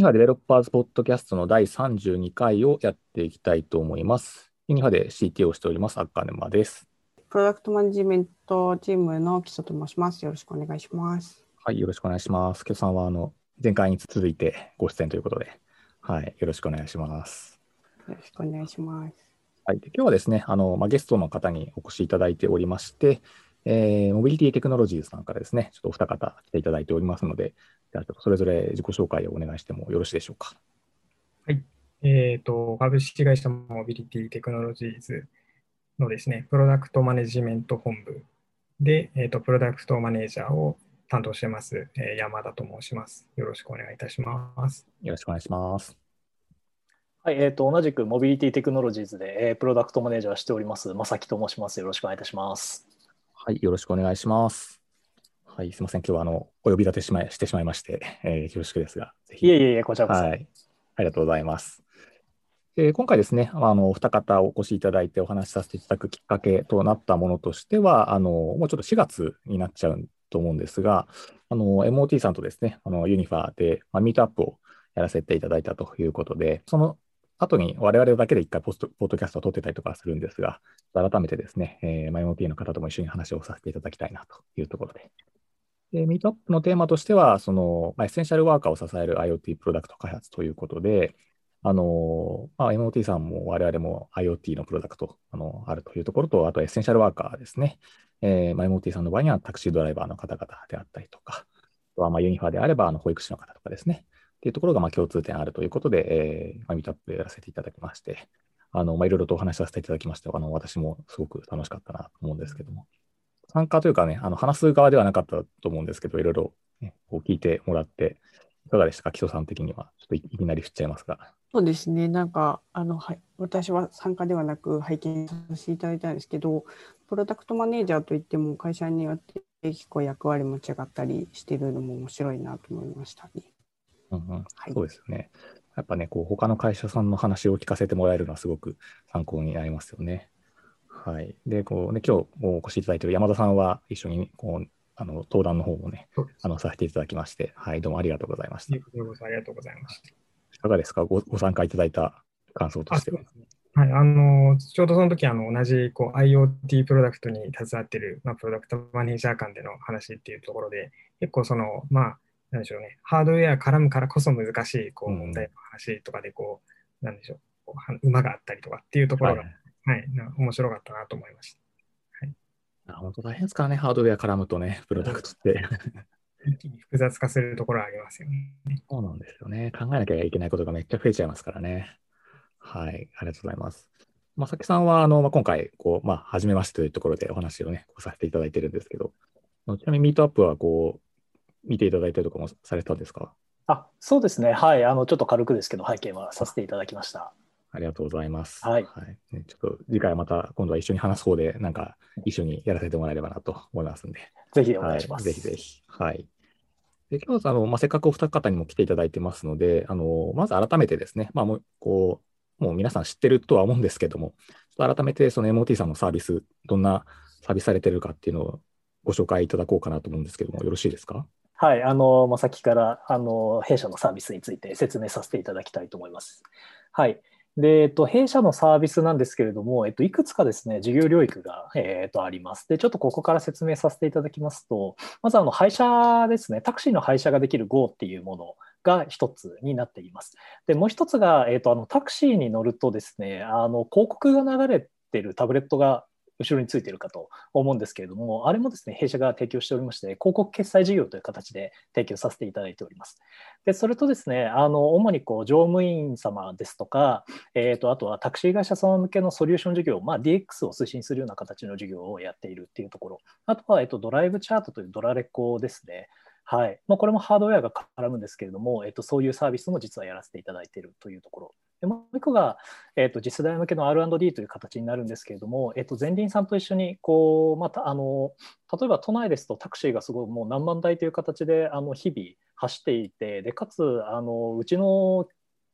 ユニファデベロッパーズポッドキャストの第32回をやっていきたいと思います。ユニファで CT をしております、赤沼です。プロダクトマネジメントチームの基礎と申します。よろしくお願いします。はい、よろしくお願いします。今日さんはあの前回に続いてご出演ということで、はい、よろしくお願いします。よろしくお願いします。はい、で今日はですね、あのまあ、ゲストの方にお越しいただいておりまして、えー、モビリティテクノロジーズさんからですね、ちょっとお二方来ていただいておりますので、じゃあちょっとそれぞれ自己紹介をお願いしてもよろしいでしょうか。はい。えっ、ー、と、株式会社モビリティテクノロジーズのですね、プロダクトマネジメント本部で、えっ、ー、と、プロダクトマネージャーを担当してます、えー、山田と申します。よろしくお願いいたします。よろしくお願いします。はい、えーと、同じくモビリティテクノロジーズで、えー、プロダクトマネージャーしております、正木と申します。よろしくお願いいたします。はい、よろしくお願いします。はい、すみません、今日はあのお呼び立てしましてしまいまして、えー、恐縮ですが、ぜひ。いえいえ、こちらこそ。はい、ありがとうございます。えー、今回ですね、あのお二方お越しいただいてお話しさせていただくきっかけとなったものとしては、あのもうちょっと4月になっちゃうと思うんですが、あの MOT さんとですね、あのユニファーで、まあ、ミートアップをやらせていただいたということで、その後に我々だけで一回ポストポッドキャストを撮ってたりとかするんですが、改めてですね、えー、マイモ T の方とも一緒に話をさせていただきたいなというところで。でミートアップのテーマとしては、その、まあ、エッセンシャルワーカーを支える IoT プロダクト開発ということで、あの、まあ、MOT さんも我々も IoT のプロダクトあのあるというところと、あとエッセンシャルワーカーですね。えー、まあ、MOT さんの場合にはタクシードライバーの方々であったりとか、あとはまあユニファーであればあの保育士の方とかですね。っていうところがまあ共通点あるということで、えーまあ、ミートアップやらせていただきまして、あのまあ、いろいろとお話しさせていただきまして、あの私もすごく楽しかったなと思うんですけども、参加というかね、あの話す側ではなかったと思うんですけど、いろいろ、ね、こう聞いてもらって、いかがでしたか、基礎さん的には。ちょっといきなり振っちゃいますが。そうですね、なんかあの、はい、私は参加ではなく拝見させていただいたんですけど、プロダクトマネージャーといっても会社によって結構役割も違ったりしてるのも面白いなと思いましたね。うんうんはい、そうですよね。やっぱね、こう他の会社さんの話を聞かせてもらえるのはすごく参考になりますよね。はい。で、こうね、今日お越しいただいている山田さんは一緒にこうあの登壇の方もね、あのさせていただきまして、はい、どうもありがとうございました。ありがとうございました。いかがですか？ご、ご参加いただいた感想としては。はい、あのちょうどその時あの同じこう IoT プロダクトに携わっている、まあ、プロダクトマネージャー間での話っていうところで、結構その、まあ、なんでしょうね、ハードウェア絡むからこそ難しいこう問題の話とかでこう、なんでしょう、馬があったりとかっていうところが、はい、はい、面白かったなと思いました。はい、本当大変ですからね、ハードウェア絡むとね、プロダクトって。一気に複雑化するところありますよね。そうなんですよね。考えなきゃいけないことがめっちゃ増えちゃいますからね。はい、ありがとうございます。まさきさんはあの、まあ、今回こう、まあ、初めましてというところでお話をね、こうさせていただいてるんですけど、ちなみにミートアップはこう見ていただいたりとかもされたんですか？あそうですね、はいあの、ちょっと軽くですけど、拝見はさせていただきました。ありがとうございます。はい。はい、ちょっと次回また今度は一緒に話す方で、なんか一緒にやらせてもらえればなと思いますんで。ぜひお願いします。はい、ぜひぜひ。はい。で今日はあの、まあ、せっかくお二方にも来ていただいてますので、あのまず改めてですね、まあ、もうこうもう皆さん知ってるとは思うんですけども、改めてその MOT さんのサービス、どんなサービスされてるかっていうのをご紹介いただこうかなと思うんですけども、よろしいですか？はい、あの、まあ、先からあの弊社のサービスについて説明させていただきたいと思います。はい。で、えっと、弊社のサービスなんですけれども、えっと、いくつかですね、事業領域が、えっと、あります。で、ちょっとここから説明させていただきますと、まず、あの、配車ですね、タクシーの配車ができる GO っていうものが一つになっています。で、もう一つが、えっと、あの、タクシーに乗るとですね、あの、広告が流れてるタブレットが後ろについているかと思うんですけれども、あれもですね、弊社が提供しておりまして、広告決済事業という形で提供させていただいております。でそれとですね、あの主にこう乗務員様ですとか、えーと、あとはタクシー会社様向けのソリューション事業、まあ、DX を推進するような形の事業をやっているっていうところ、あとは、えーと、ドライブチャートというドラレコですね。はいまあ、これもハードウェアが絡むんですけれども、えっと、そういうサービスも実はやらせていただいているというところ。でもう一個が、えっと、次世代向けの R&D という形になるんですけれども、えっと、前輪さんと一緒にこう、またあの例えば都内ですとタクシーがすごいもう何万台という形であの日々走っていて、でかつあのうちの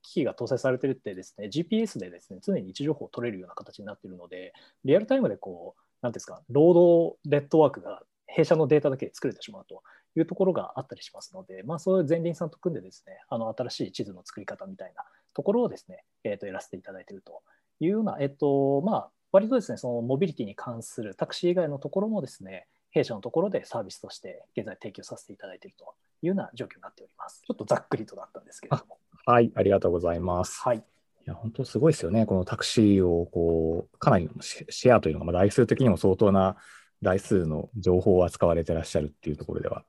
機器が搭載されてるってですね GPS でですね常に位置情報を取れるような形になっているのでリアルタイムでこう何ですかロードネットワークが弊社のデータだけで作れてしまうというところがあったりしますので、まあ、そういう前輪さんと組んでですね、あの新しい地図の作り方みたいなところをですね、えー、とやらせていただいているというような、えっ、ー、と、まあ、割とですね、そのモビリティに関するタクシー以外のところもですね、弊社のところでサービスとして現在提供させていただいているというような状況になっております。ちょっとざっくりとだったんですけれども。はい、ありがとうございます。はい。いや、本当すごいですよね。このタクシーを、こう、かなりシェアというのが、まあ、台数的にも相当な台数の情報を扱われてらっしゃるっていうところでは。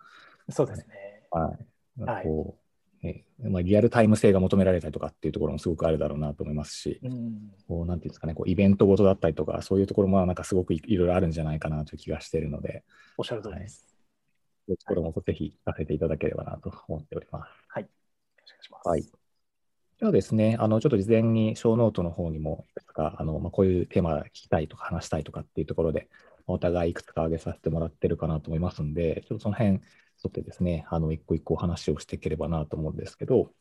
そうですね。はい。はい、こうえまあ、リアルタイム性が求められたりとかっていうところもすごくあるだろうなと思いますし、うん、こうなんていうんですかね、こうイベントごとだったりとか、そういうところもなんかすごくいろいろあるんじゃないかなという気がしているので、おっしゃる通りです。そういうところもぜひ聞かせていただければなと思っております。はい。よろしくお願いします。はい。じゃあですね、あのちょっと事前にショーノートの方にもいくつかあの、まあ、こういうテーマ聞きたいとか話したいとかっていうところで、お互いいくつか挙げさせてもらってるかなと思いますんで、ちょっとその辺、沿ってですね、あの一個一個お話をしていければなと思うんですけど、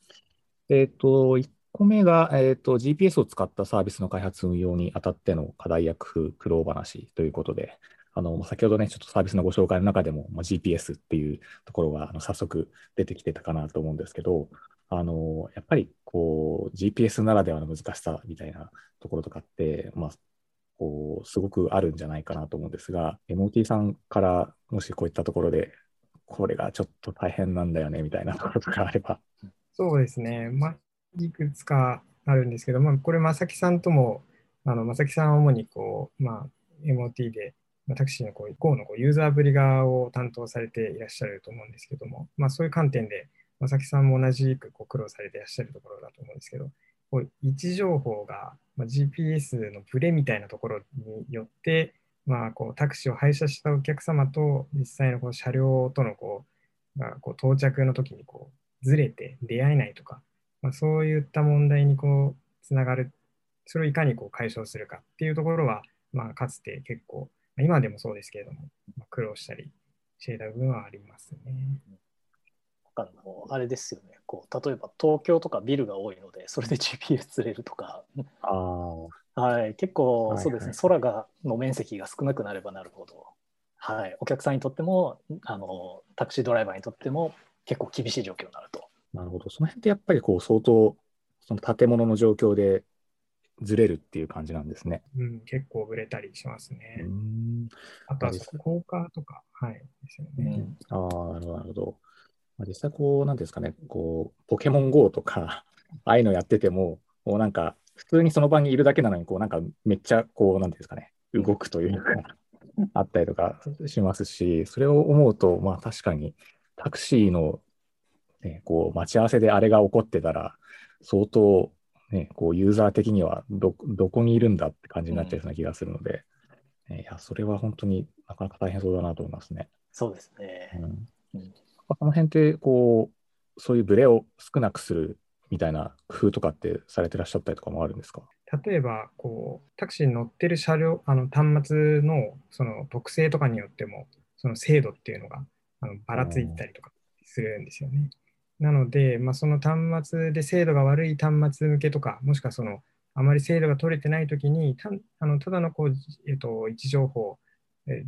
えっ、ー、と、1個目が、えーと、GPS を使ったサービスの開発運用にあたっての課題役苦労話ということで、あの先ほどね、ちょっとサービスのご紹介の中でも、まあ、GPS っていうところがあの早速出てきてたかなと思うんですけど、あのやっぱりこう GPS ならではの難しさみたいなところとかって、まあ、こうすごくあるんじゃないかなと思うんですが、MOT さんからもしこういったところで、これがちょっと大変なんだよねみたいなところとかあれば。そうですね、まあ、いくつかあるんですけど、まあ、これ、正木さんとも、あの正木さんは主にこう、まあ、MOT でまあ、タクシーのこう GO のこうユーザーぶり側を担当されていらっしゃると思うんですけども、まあ、そういう観点で、正木さんも同じくこう苦労されていらっしゃるところだと思うんですけど、こう位置情報が、まあ、GPS のブレみたいなところによって、まあ、こうタクシーを配車したお客様と実際のこう車両とのこうがこう到着の時にこうずれて出会えないとか、まあ、そういった問題にこうつながる、それをいかにこう解消するかっていうところは、まあ、かつて結構今でもそうですけれども、苦労したりしていた部分はありますね。あのあれですよね。こう例えば東京とかビルが多いのでそれで GPS 釣れるとかはい、結構そうですね、はいはい、空がの面積が少なくなればなるほど、はい、お客さんにとってもあのタクシードライバーにとっても結構厳しい状況になると。なるほど。その辺ってやっぱりこう相当その建物の状況でずれるっていう感じなんですね。うん、結構ぶれたりしますね。あとは効果とか、はい、ですよね。うん、ああ、なるほど、なるほど。まあ、実際、こう、なんですかね、こう、ポケモン GO とか、ああいうのやってても、こうなんか、普通にその場にいるだけなのに、こう、なんか、めっちゃ、こう、なんていうんですかね、動くというか、あったりとかしますし、それを思うと、まあ、確かに、タクシーの、ね、こう、待ち合わせであれが起こってたら、相当、ね、こうユーザー的にはどどこにいるんだって感じになっちゃうような気がするので、うん、いや、それは本当になかなか大変そうだなと思いますね。そうですね。うん、うん、この辺って、こう、そういうブレを少なくするみたいな工夫とかってされてらっしゃったりとかもあるんですか？例えばこう、タクシーに乗ってる車両、あの端末のその特性とかによっても、その精度っていうのがあのばらついたりとかするんですよね。なので、まあ、その端末で精度が悪い端末向けとか、もしくはそのあまり精度が取れてないときに、たあのただのこう、えっと、位置情報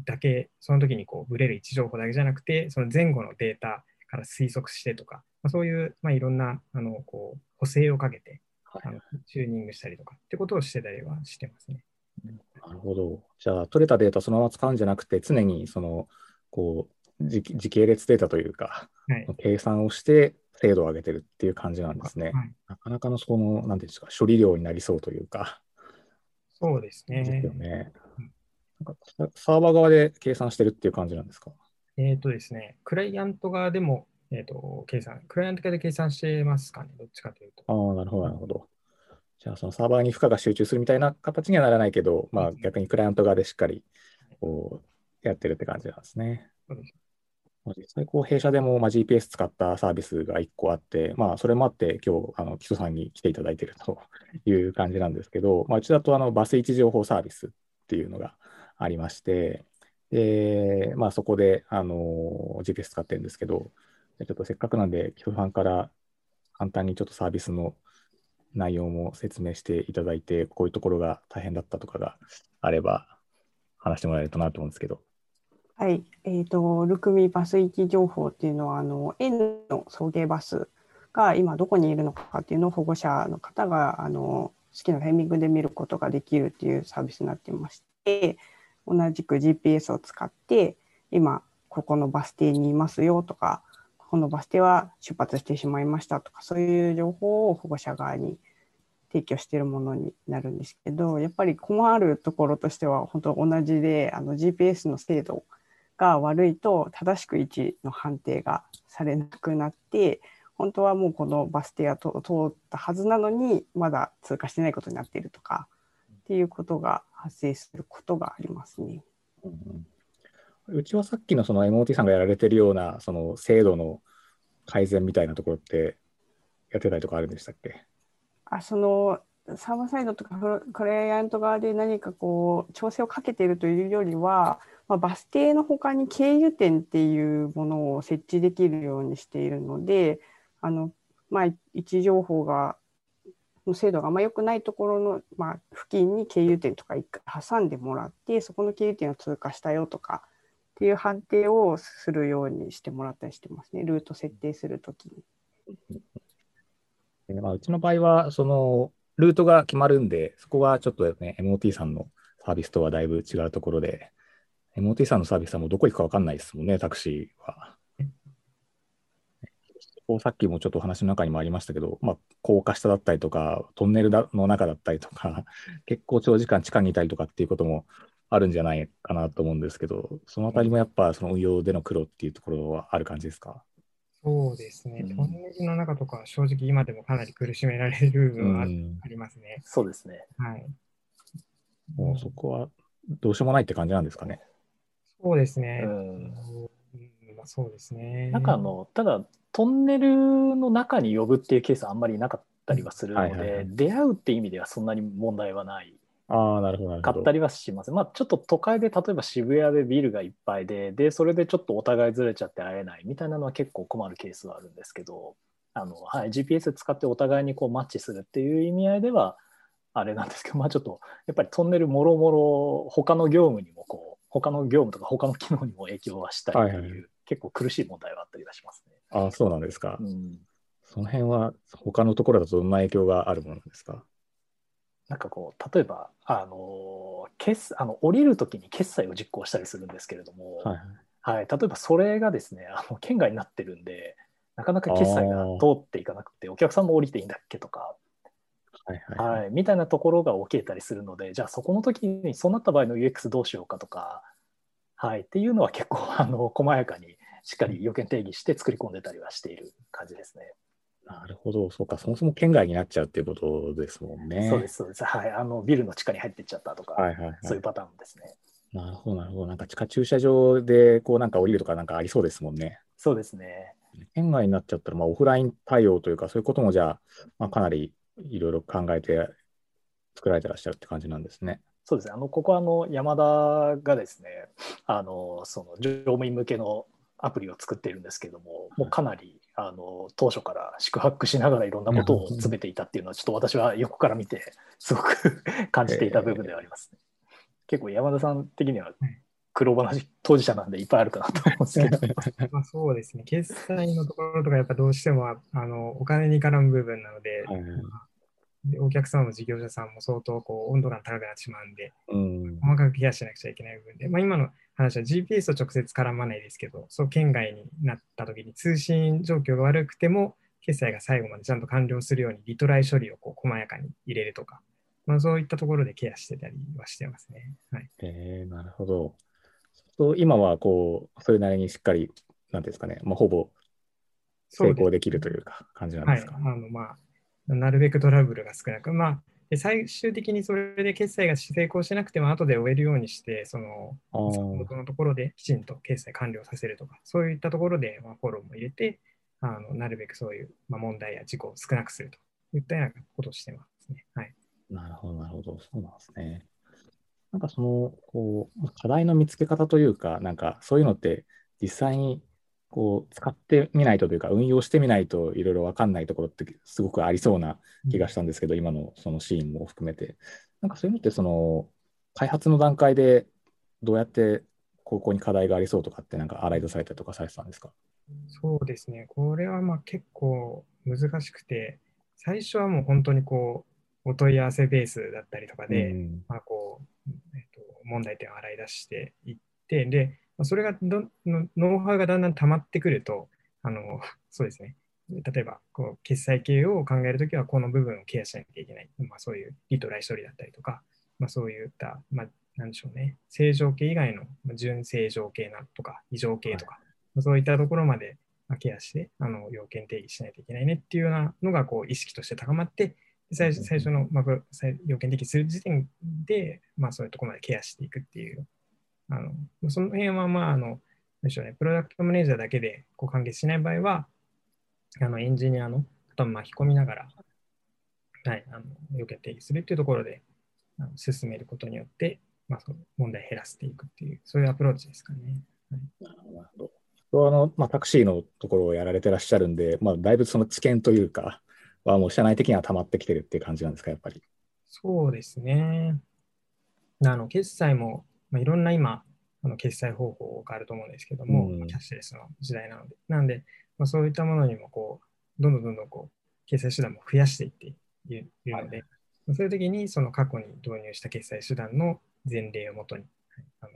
だけ、その時にこうブレる位置情報だけじゃなくて、その前後のデータから推測してとか、まあ、そういう、まあ、いろんなあのこう補正をかけて、はい、あのチューニングしたりとかってことをしてたりはしてますね。なるほど。じゃあ、取れたデータそのまま使うんじゃなくて、常にそのこう時時系列データというか、はい、計算をして精度を上げてるっていう感じなんですね。はい、なかなかのその、なんていうんですか、処理量になりそうというか。そうですね。ですよね。なんかサーバー側で計算してるっていう感じなんですか？えっ、ー、とですね、クライアント側でも、えーと、計算、クライアント側で計算してますかね、どっちかというと。ああ、なるほど、なるほど。じゃあ、そのサーバーに負荷が集中するみたいな形にはならないけど、まあ、逆にクライアント側でしっかりこうやってるって感じなんですね。そうです実際こう弊社でもまあ GPS 使ったサービスが1個あって、まあ、それもあって今日あの基礎さんに来ていただいていると いう感じなんですけど、まあ、うちだとあのバス位置情報サービスっていうのがありまして、でまあ、そこであの GPS 使ってるんですけど、ちょっとせっかくなんで基礎さんから簡単にちょっとサービスの内容も説明していただいて、こういうところが大変だったとかがあれば話してもらえるとなと思うんですけど。はい、えっ、と、ルクミバス行き情報っていうのは、あの、園の送迎バスが今どこにいるのかっていうのを保護者の方が、あの、好きなタイミングで見ることができるっていうサービスになってまして、同じく GPS を使って、今、ここのバス停にいますよとか、ここのバス停は出発してしまいましたとか、そういう情報を保護者側に提供しているものになるんですけど、やっぱり困るところとしては、本当同じで、あの GPS の精度が悪いと、正しく位置の判定がされなくなって、本当はもうこのバス停は通ったはずなのに、まだ通過してないことになっているとか、っていうことが発生することがありますね。うんうちはさっきのその MOT さんがやられてるような、その制度の改善みたいなところって、やってたりとかあるんでしたっけ？あそのサーバーサイドとかクライアント側で何かこう調整をかけているというよりは、まあ、バス停の他に経由点っていうものを設置できるようにしているのであの、まあ、位置情報がの精度があんま良くないところの、まあ、付近に経由点とか一回挟んでもらってそこの経由点を通過したよとかっていう判定をするようにしてもらったりしてますねルート設定するときに。でまあ、うちの場合は、その、ルートが決まるんで、そこがちょっとね、MOT さんのサービスとはだいぶ違うところで、MOT さんのサービスはもうどこ行くか分かんないですもんね、タクシーは。こうさっきもちょっとお話の中にもありましたけど、まあ、高架下だったりとか、トンネルだの中だったりとか、結構長時間地下にいたりとかっていうこともあるんじゃないかなと思うんですけど、そのあたりもやっぱその運用での苦労っていうところはある感じですか？そうですねう。んトンネルの中とかは正直今でもかなり苦しめられる部分はありますね。そうですね。はい。もうそこはどうしようもないって感じなんですかね？そうですね。うんうんまあ、そうですね。なんかあの、ただ、トンネルの中に呼ぶっていうケースはあんまりなかったりはするのはいはいはいで、出会うって意味ではそんなに問題はないああ、なるほど、なるほど。かったりはします。まあ、ちょっと都会で例えば渋谷でビルがいっぱいで、で、それでちょっとお互いずれちゃって会えないみたいなのは結構困るケースはあるんですけど、あの、はい、GPS 使ってお互いにこうマッチするっていう意味合いでは、あれなんですけど、まあちょっと、やっぱりトンネルもろもろ、他の業務にもこう、他の業務とか他の機能にも影響はしたりっていう、結構苦しい問題はあったりはしますね。ああ、そうなんですか。うんその辺は他のところだとどんな影響があるものなんですか？なんかこう例えばあの決あの降りるときに決済を実行したりするんですけれども、はいはい。はい、例えばそれがですねあの県外になってるんでなかなか決済が通っていかなくてお客さんも降りていいんだっけとか、はいはい。はい、みたいなところが起きたりするのでじゃあそこの時にそうなった場合の UX どうしようかとか、はい、っていうのは結構あの細やかにしっかり要件定義して作り込んでたりはしている感じですね。なるほど。そうか。そもそも県外になっちゃうっていうことですもんね。そうですそうです。はい、あのビルの地下に入っていっちゃったとか、はいはいはい。そういうパターンですね。なるほど、なるほど。なんか地下駐車場でこうなんか降りるとかなんかありそうですもんね。そうですね。県外になっちゃったら、まあ、オフライン対応というか、そういうこともじゃあ、まあ、かなりいろいろ考えて作られてらっしゃるって感じなんですね。そうですね。あのここはあの山田がですね、あのその乗務員向けのアプリを作っているんですけども、もうかなりあの当初から宿泊しながらいろんなことを詰めていたっていうのは、ちょっと私は横から見て、すごく 感じていた部分ではありますね。結構山田さん的には苦労話当事者なんでいっぱいあるかなと思うんですけど。まあ、そうですね。決済のところとかやっぱどうしてもあのお金に絡む部分なので、お客様も事業者さんも相当こう温度が高くなってしまうんで、うん。細かくケアしなくちゃいけない部分で、まあ、今の話は GPS と直接絡まないですけど、そう県外になった時に通信状況が悪くても、決済が最後までちゃんと完了するようにリトライ処理をこう細やかに入れるとか、まあ、そういったところでケアしてたりはしてますね。はい、えー、なるほど。そう今はこう、それなりにしっかり、なんですかね、まあ、ほぼ成功できるというか感じなんはい、ですか？あのまあ、なるべくトラブルが少なく、まあ、で最終的にそれで決済が成功しなくても後で終えるようにして、そのあーそのところできちんと決済完了させるとか、そういったところでまあフォローも入れて、あのなるべくそういうまあ問題や事故を少なくするといったようなことをしてますね。はい。なるほど、なるほど。そうなんですね。なんかその、こう、まあ課題の見つけ方というか、なんかそういうのって実際にこう使ってみないとというか、運用してみないといろいろわかんないところってすごくありそうな気がしたんですけど、今のそのシーンも含めて。なんかそういうのってその、開発の段階でどうやってここに課題がありそうとかってなんか洗い出されたりとかされてたんですか？そうですね。これはまあ結構難しくて、最初はもう本当にこう、お問い合わせベースだったりとかで、うんまあこう、えっと、問題点を洗い出していって、で、まあそれがどのノウハウがだんだん溜まってくると、あの、そうですね。例えば、こう、決済系を考えるときは、この部分をケアしなきゃいけない。まあ、そういうリと来処理だったりとか、まあ、そういった、まあ、なんでしょうね。正常系以外のまあ準正常系なとか、異常系とか、まあそういったところまでまあケアして、あの、要件定義しないといけないねっていうようなのが、こう、意識として高まって、で最初最初の、まあ、要件定義する時点で、まあ、そういうところまでケアしていくっていう、あの、その辺は、まあ、あの、でしょうね、プロダクトマネージャーだけでこう完結しない場合は、あのエンジニアの方も巻き込みながら、はい、あの要件定義するっていうところであの進めることによって、まあ、その問題を減らしていくっていう、そういうアプローチですかね。なるほど。あのまあ、タクシーのところをやられてらっしゃるんで、まあ、だいぶその知見というか、はもう社内的には溜まってきてるっていう感じなんですか、やっぱり？そうですね。あの決済も、まあ、いろんな今、あの決済方法があると思うんですけども、うん。キャッシュレスの時代なので、なんで、まあ、そういったものにもこう、どんどんどんどんこう決済手段も増やしていっているので、まあそういう時にその過去に導入した決済手段の前例をもとに、はいあの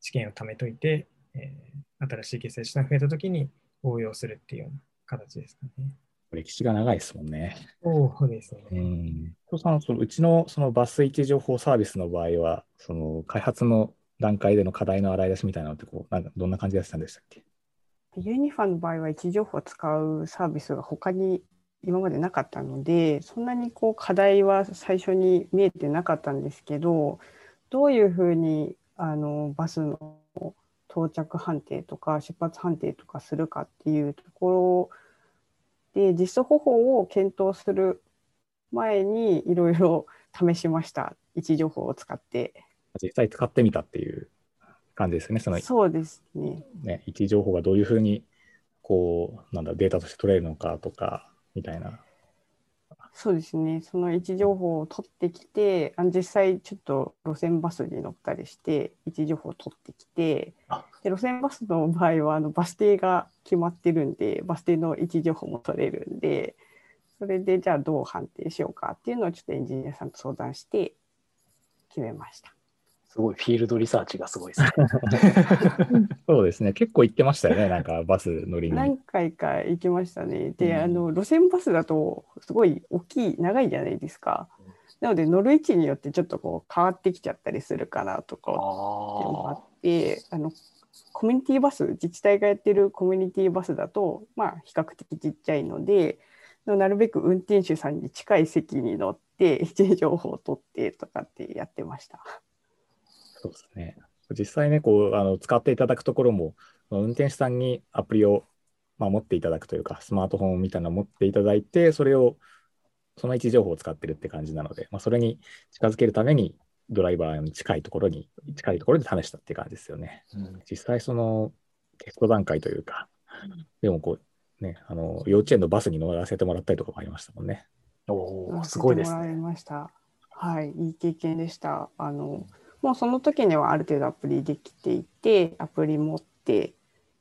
知見を貯めといて、えー新しい決済手段が増えた時に応用するっていうような形ですかね。歴史が長いですもんね。そうですね。うん。伊さんそのうちのそのバス位置情報サービスの場合は、その開発の段階での課題の洗い出しみたいなのってこうなんかどんな感じでやってたんでしたっけ？ユニファの場合は位置情報を使うサービスが他に今までなかったのでそんなにこう課題は最初に見えてなかったんですけどどういうふうにあのバスの到着判定とか出発判定とかするかっていうところで実装方法を検討する前にいろいろ試しました位置情報を使って実際使ってみたっていう感じですね。そのそうですねね、位置情報がどういうふうにこうなんだデータとして取れるのかとかみたいな。そうですね、その位置情報を取ってきて、あの実際ちょっと路線バスに乗ったりして、位置情報を取ってきてあ、で路線バスの場合はあのバス停が決まってるんで、バス停の位置情報も取れるんで、それでじゃあどう判定しようかっていうのをちょっとエンジニアさんと相談して決めました。すごい、フィールドリサーチがすごいですね。そうですね、結構行ってましたよね、なんかバス乗りに。何回か行きましたね。で、うんあの路線バスだとすごい大きい長いじゃないですか。なので乗る位置によってちょっとこう変わってきちゃったりするかなとかっていうのもああってあのコミュニティバス自治体がやってるコミュニティバスだとまあ比較的ちっちゃいのでなるべく運転手さんに近い席に乗って 位置情報を取ってとかってやってました。そうですね。実際ね、こうあの使っていただくところも、運転手さんにアプリを、まあ、持っていただくというか、スマートフォンみたいなのを持っていただいて、それを、その位置情報を使ってるって感じなので、まあ、それに近づけるために、ドライバーに近いところに、近いところで試したっていう感じですよね。ーうん実際、そのテスト段階というか、でもこう、ね、あの幼稚園のバスに乗らせてもらったりとかもありましたもんね。おー乗せてすごいですもらいね。ました。はい、いい経験でした。あのもうその時にはある程度アプリできていて、アプリ持って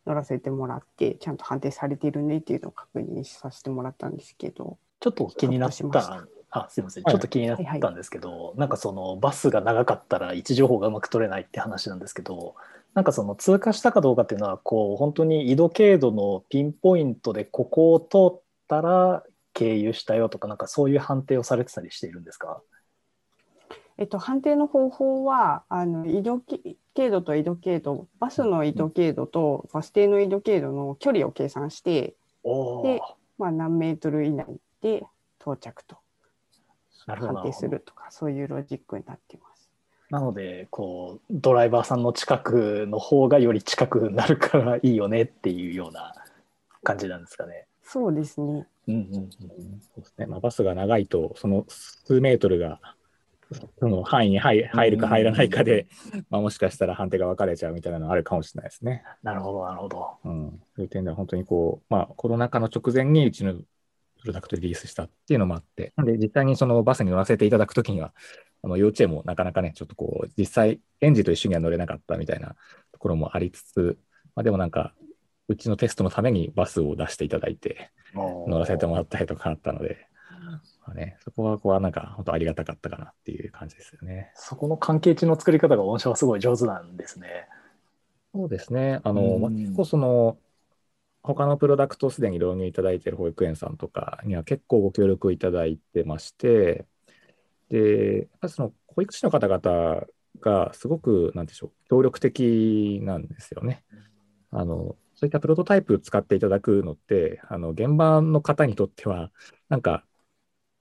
乗らせてもらって、ちゃんと判定されてるねっていうのを確認させてもらったんですけど、ちょっと気になった、あすいません、はい。ちょっと気になったんですけど、なんかそのバスが長かったら位置情報がうまく取れないって話なんですけど、なんかその通過したかどうかっていうのは、こう本当に緯度経度のピンポイントでここを通ったら経由したよとか、なんかそういう判定をされてたりしているんですか？えっと、判定の方法はあの移動経度と移動経度バスの移動経度とバス停の移動経度の距離を計算して、おでーまあ、何メートル以内で到着と判定するとかそういうロジックになっています。なのでこうドライバーさんの近くの方がより近くなるからいいよねっていうような感じなんですかね。そうですね。うんうんうんそうですねまあ、バスが長いと、その数メートルがその範囲に入入るか入らないかで、まあ、もしかしたら判定が分かれちゃうみたいなのあるかもしれないですね。なるほどなるほど。うん、そういう点では本当にこう、まあ、コロナ禍の直前にうちのプロダクトリリースしたっていうのもあって、なんで実際にそのバスに乗らせていただくときには、あの幼稚園もなかなかね、ちょっとこう、実際、園児と一緒には乗れなかったみたいなところもありつつ、まあ、でもなんか、うちのテストのためにバスを出していただいて、乗らせてもらったりとかあったので、まあね、そこはこうなんか本当ありがたかったかなっていう感じですよね。そこの関係値の作り方が御社はすごい上手なんですね。そうですね。あの、まあ、結構その、他のプロダクトをすでに導入いただいている保育園さんとかには結構ご協力いただいてまして、で、やっぱその保育士の方々がすごく、なんでしょう、協力的なんですよね。あの、そういったプロトタイプ使っていただくのって、あの、現場の方にとっては、なんか、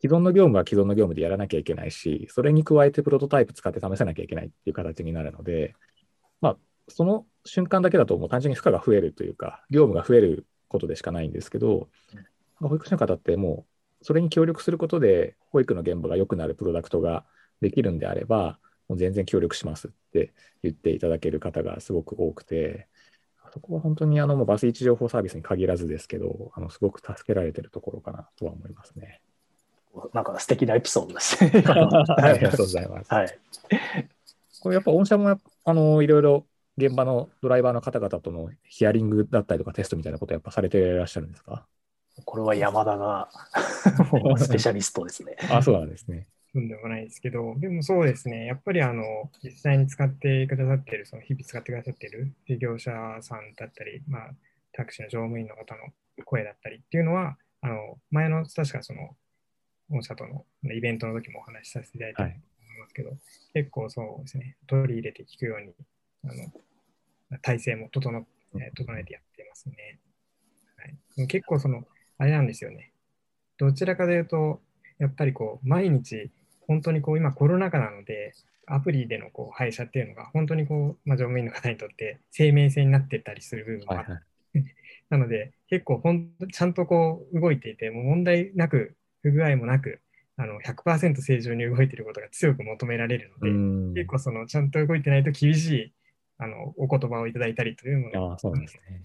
既存の業務は既存の業務でやらなきゃいけないし、それに加えてプロトタイプ使って試さなきゃいけないっていう形になるので、まあ、その瞬間だけだともう単純に負荷が増えるというか、業務が増えることでしかないんですけど、保育士の方ってもう、それに協力することで、保育の現場が良くなるプロダクトができるんであれば、もう全然協力しますって言っていただける方がすごく多くて、そこは本当にあのもうバス位置情報サービスに限らずですけど、あのすごく助けられてるところかなとは思いますね。なんか素敵なエピソードですね。ありがとうございます。はい。これやっぱ御社もあのいろいろ現場のドライバーの方々とのヒアリングだったりとかテストみたいなことやっぱされていらっしゃるんですか？これは山田が スペシャリストですね。あ、そうなんですね。とんでもないですけど、でもそうですね、やっぱりあの実際に使ってくださっている、その日々使ってくださっている事業者さんだったり、まあ、タクシーの乗務員の方の声だったりっていうのは、あの前の確かその、御社とのイベントの時もお話しさせていただいたと思いますけど、はい、結構そうですね、取り入れて聞くように、あの体制も整え整えてやっていますね。はい、結構その、あれなんですよね。どちらかというと、やっぱりこう、毎日本当にこう今コロナ禍なので、アプリでのこう配車っていうのが本当にこう、まあ、乗務員の方にとって生命線になってたりする部分があって、はいはい、なので結構ほんちゃんとこう動いていて、もう問題なく、不具合もなく、あの100%正常に動いていることが強く求められるので、結構そのちゃんと動いてないと厳しいあのお言葉をいただいたりというのが、そうですね。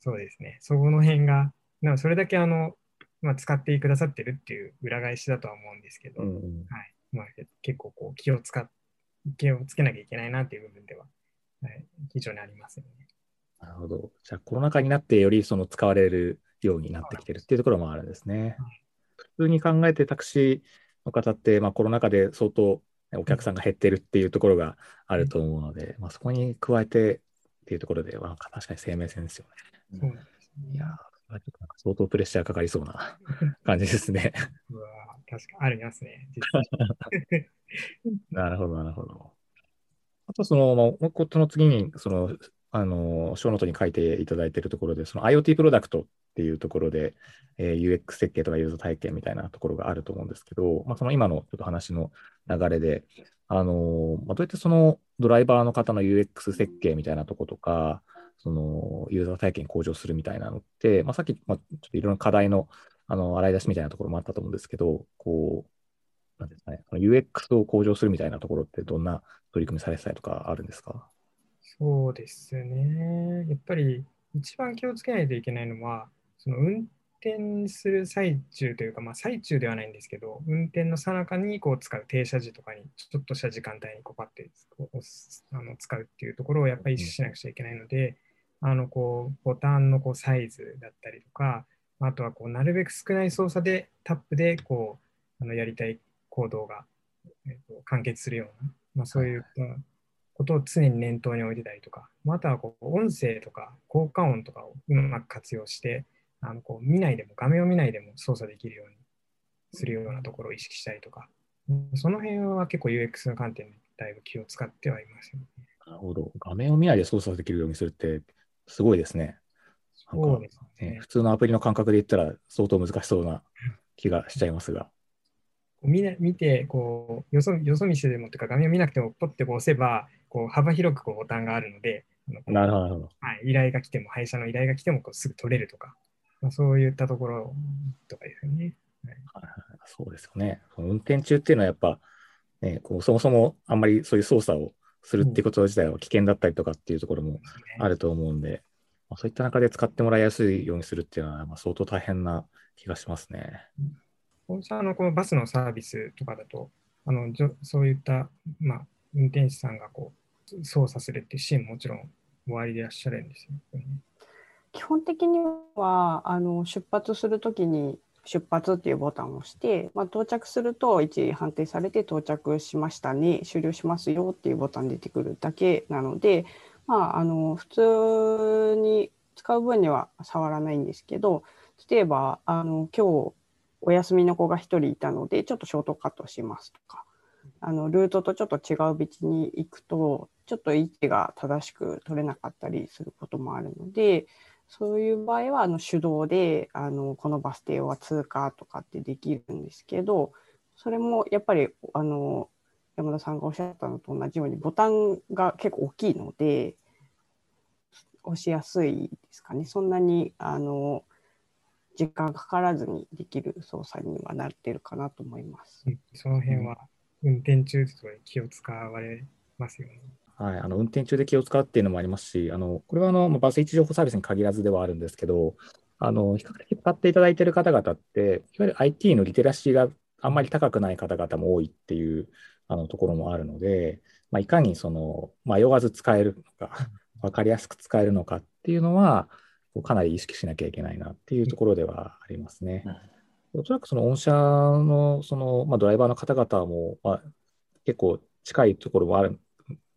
そうですね。そこの辺が、なそれだけあのまあ、使ってくださってるっていう裏返しだとは思うんですけど、うんうん、はいまあ、結構こう気を使っ気をつけなきゃいけないなっていう部分では、はい、非常にありますよね。なるほど。じゃあコロナ禍になってよりその使われるようになってきてるっていうところもあるんですね。普通に考えてタクシーの方って、まあ、コロナ禍で相当お客さんが減ってるっていうところがあると思うので、うん、まあ、そこに加えてっていうところでは確かに生命線ですよね。うん、いや相当プレッシャーかかりそうな 感じですね。うわ確かありますね。なるほど、なるほど。あと、その、まあ、この次に、その、あの、ショーノートに書いていただいているところで、その IoT プロダクトっていうところで、えー、UX 設計とかユーザー体験みたいなところがあると思うんですけど、まあ、その今のちょっと話の流れで、あの、まあ、どうやってそのドライバーの方の UX 設計みたいなとことか、そのユーザー体験向上するみたいなのって、まあ、さっき、まあ、ちょっといろんな課題のあの洗い出しみたいなところもあったと思うんですけど、こう、なんですかね、UX を向上するみたいなところってどんな取り組みされてたりとかあるんですか？そうですね。やっぱり一番気をつけないといけないのは、その運転する最中というか、まあ、最中ではないんですけど、運転の最中にこう使う停車時とかに、ちょっとした時間帯にこうパッてこうあの使うっていうところをやっぱり意識しなくちゃいけないので、あのこうボタンのこうサイズだったりとか、あとはこうなるべく少ない操作でタップでこうあのやりたい行動が、えー、と完結するような、まあ、そういうことを常に念頭に置いてたりとか、あとはこう音声とか効果音とかをうまく活用して、あのこう見ないでも、画面を見ないでも操作できるようにするようなところを意識したりとか、その辺は結構 UX の観点でだいぶ気を使ってはいますよね。なるほど。画面を見ないで操作できるようにするってすごいですね。そうですね、普通のアプリの感覚で言ったら相当難しそうな気がしちゃいますが。見見てこうよそ、よそ見してでもというか、画面を見なくても、ポッてこう押せば、こう幅広くこうボタンがあるので、なるほど、はい、依頼が来ても、配車の依頼が来てもこうすぐ取れるとか、まあ、そういったところとかですよね。はい、そうですよね。運転中っていうのはやっぱ、ね、こうそもそもあんまりそういう操作をするってこと自体は危険だったりとかっていうところもあると思うんで、まあ、そういった中で使ってもらいやすいようにするっていうのは、まあ、相当大変な気がしますね。本社のこのバスのサービスとかだと、あのじょそういった、まあ、運転手さんがこう操作するっていうシーンももちろん終わりでいらっしゃるんですよ、ね。基本的にはあの出発するときに出発っていうボタンを押して、まあ、到着すると位置判定されて到着しましたね終了しますよっていうボタン出てくるだけなので、まあ、あの普通に使う分には触らないんですけど例えばあの今日お休みの子が1人いたのでちょっとショートカットしますとかあのルートとちょっと違う道に行くとちょっと位置が正しく取れなかったりすることもあるのでそういう場合はあの手動であのこのバス停は通過とかってできるんですけどそれもやっぱりあの山田さんがおっしゃったのと同じようにボタンが結構大きいので押しやすいですかねそんなにあの時間かからずにできる操作にはなってるかなと思います。その辺は運転中とか気を使われますよね。はい、あの運転中で気を使うっていうのもありますし、あのこれはあのバス位置情報サービスに限らずではあるんですけど、あの比較的使っていただいている方々って、いわゆる IT のリテラシーがあんまり高くない方々も多いっていうあのところもあるので、まあ、いかにその迷わず使えるのか、分かりやすく使えるのかっていうのは、かなり意識しなきゃいけないなっていうところではありますね。おそらくその御社のその、まあ、ドライバーの方々も、まあ、結構近いところもある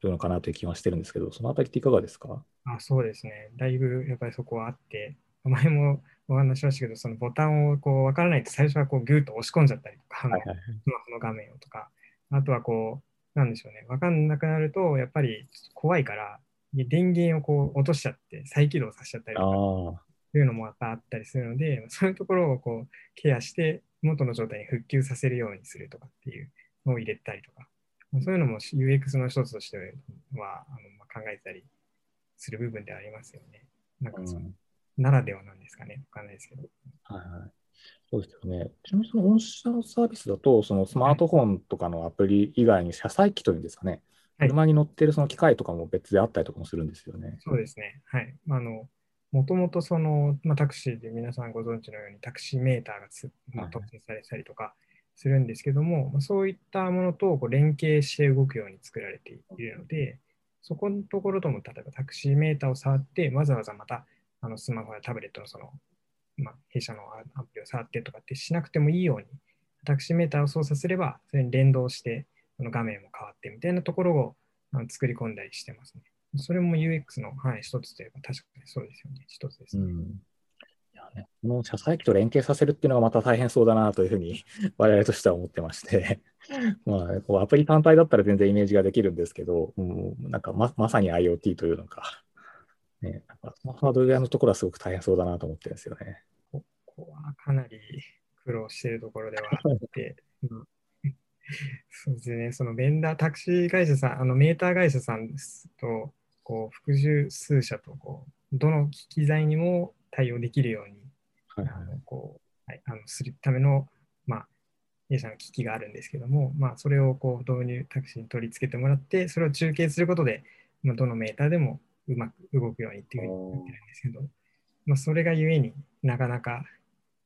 のかなという気はしてるんですけど、そのあたりっていかがですか？あそうですね。だいぶやっぱりそこはあって、前もお話しましたけど、そのボタンをこう分からないと最初はこうギューッと押し込んじゃったりとか、はいはい、スマホの画面をとか、あとはこう、なんでしょうね、分かんなくなると、やっぱり怖いから、電源をこう落としちゃって再起動させちゃったりとか、いうのもまたあったりするので、そういうところをこうケアして元の状態に復旧させるようにするとかっていうのを入れたりとか、そういうのも UX の一つとしてはあの、まあ、考えたりする部分でありますよね。なんかその、うん、ならではなんですかね。わかんないですけど。はいはい。そうですよね。ちなみにその御社のサービスだと、そのスマートフォンとかのアプリ以外に車載機というんですかね。はい、車に乗ってるその機械とかも別であったりとかもするんですよね。そうですね。はい。あの、もともとその、まあ、タクシーで皆さんご存知のようにタクシーメーターがつ、まあ、搭載されたりとか、するんですけども、まあ、そういったものとこう連携して動くように作られているので、そこのところとも、例えばタクシーメーターを触って、わざわざまたあのスマホやタブレットのその、まあ、弊社のアプリを触ってとかってしなくてもいいように、タクシーメーターを操作すれば、それに連動して、その画面も変わってみたいなところをあの作り込んだりしてますね。それも UX の、はい、一つといえば確かにそうですよね。一つですね。うんね、この車載機と連携させるっていうのがまた大変そうだなというふうに 我々としては思ってまして まあ、こうアプリ単体だったら全然イメージができるんですけど、うん、なんかままさに IoT というのか、ね、なんかハードウェアのところはすごく大変そうだなと思ってるんですよね。ここはかなり苦労しているところではあって、そうですね、そのベンダー、タクシー会社さん、あのメーター会社さんと、こう複数社とこう、どの機材にも対応できるように、はいはい、あのこうはい、あのするための、まあ、弊社の機器があるんですけども、まあ、それをこう導入、タクシーに取り付けてもらって、それを中継することで、まあ、どのメーターでもうまく動くようにっていうふうになってるんですけど、まあ、それがゆえになかなか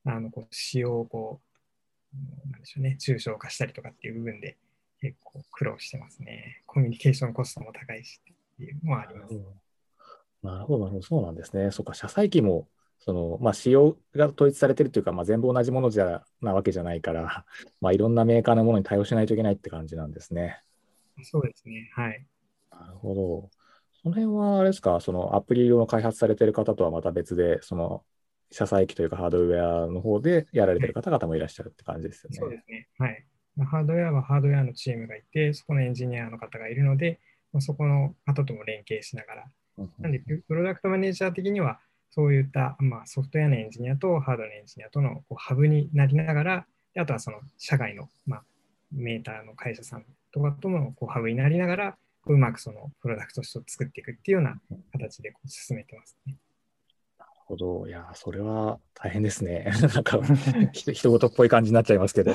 あのこう使用をこう、なんでしょうね、抽象化したりとかっていう部分で結構苦労してますね。コミュニケーションコストも高いしっていうのもあります。なるほど、なるほど、そうなんですね。そっか、車載機も、その、まあ、仕様が統一されてるというか、まあ、全部同じものじゃなわけじゃないから、まあ、いろんなメーカーのものに対応しないといけないって感じなんですね。そうですね。はい。なるほど。その辺は、あれですか、そのアプリを開発されてる方とはまた別で、その、車載機というかハードウェアの方でやられてる方々もいらっしゃるって感じですよね。そうですね。はい。ハードウェアはハードウェアのチームがいて、そこのエンジニアの方がいるので、そこの方とも連携しながら、なんで、プロダクトマネージャー的には、そういった、まあ、ソフトウェアのエンジニアとハードのエンジニアとのこうハブになりながら、あとはその社外の、まあ、メーターの会社さんとかともこうハブになりながら、うまくそのプロダクトを作っていくっていうような形でこう進めてますね。なるほど。いや、それは大変ですね。なんか、ひと事っぽい感じになっちゃいますけど。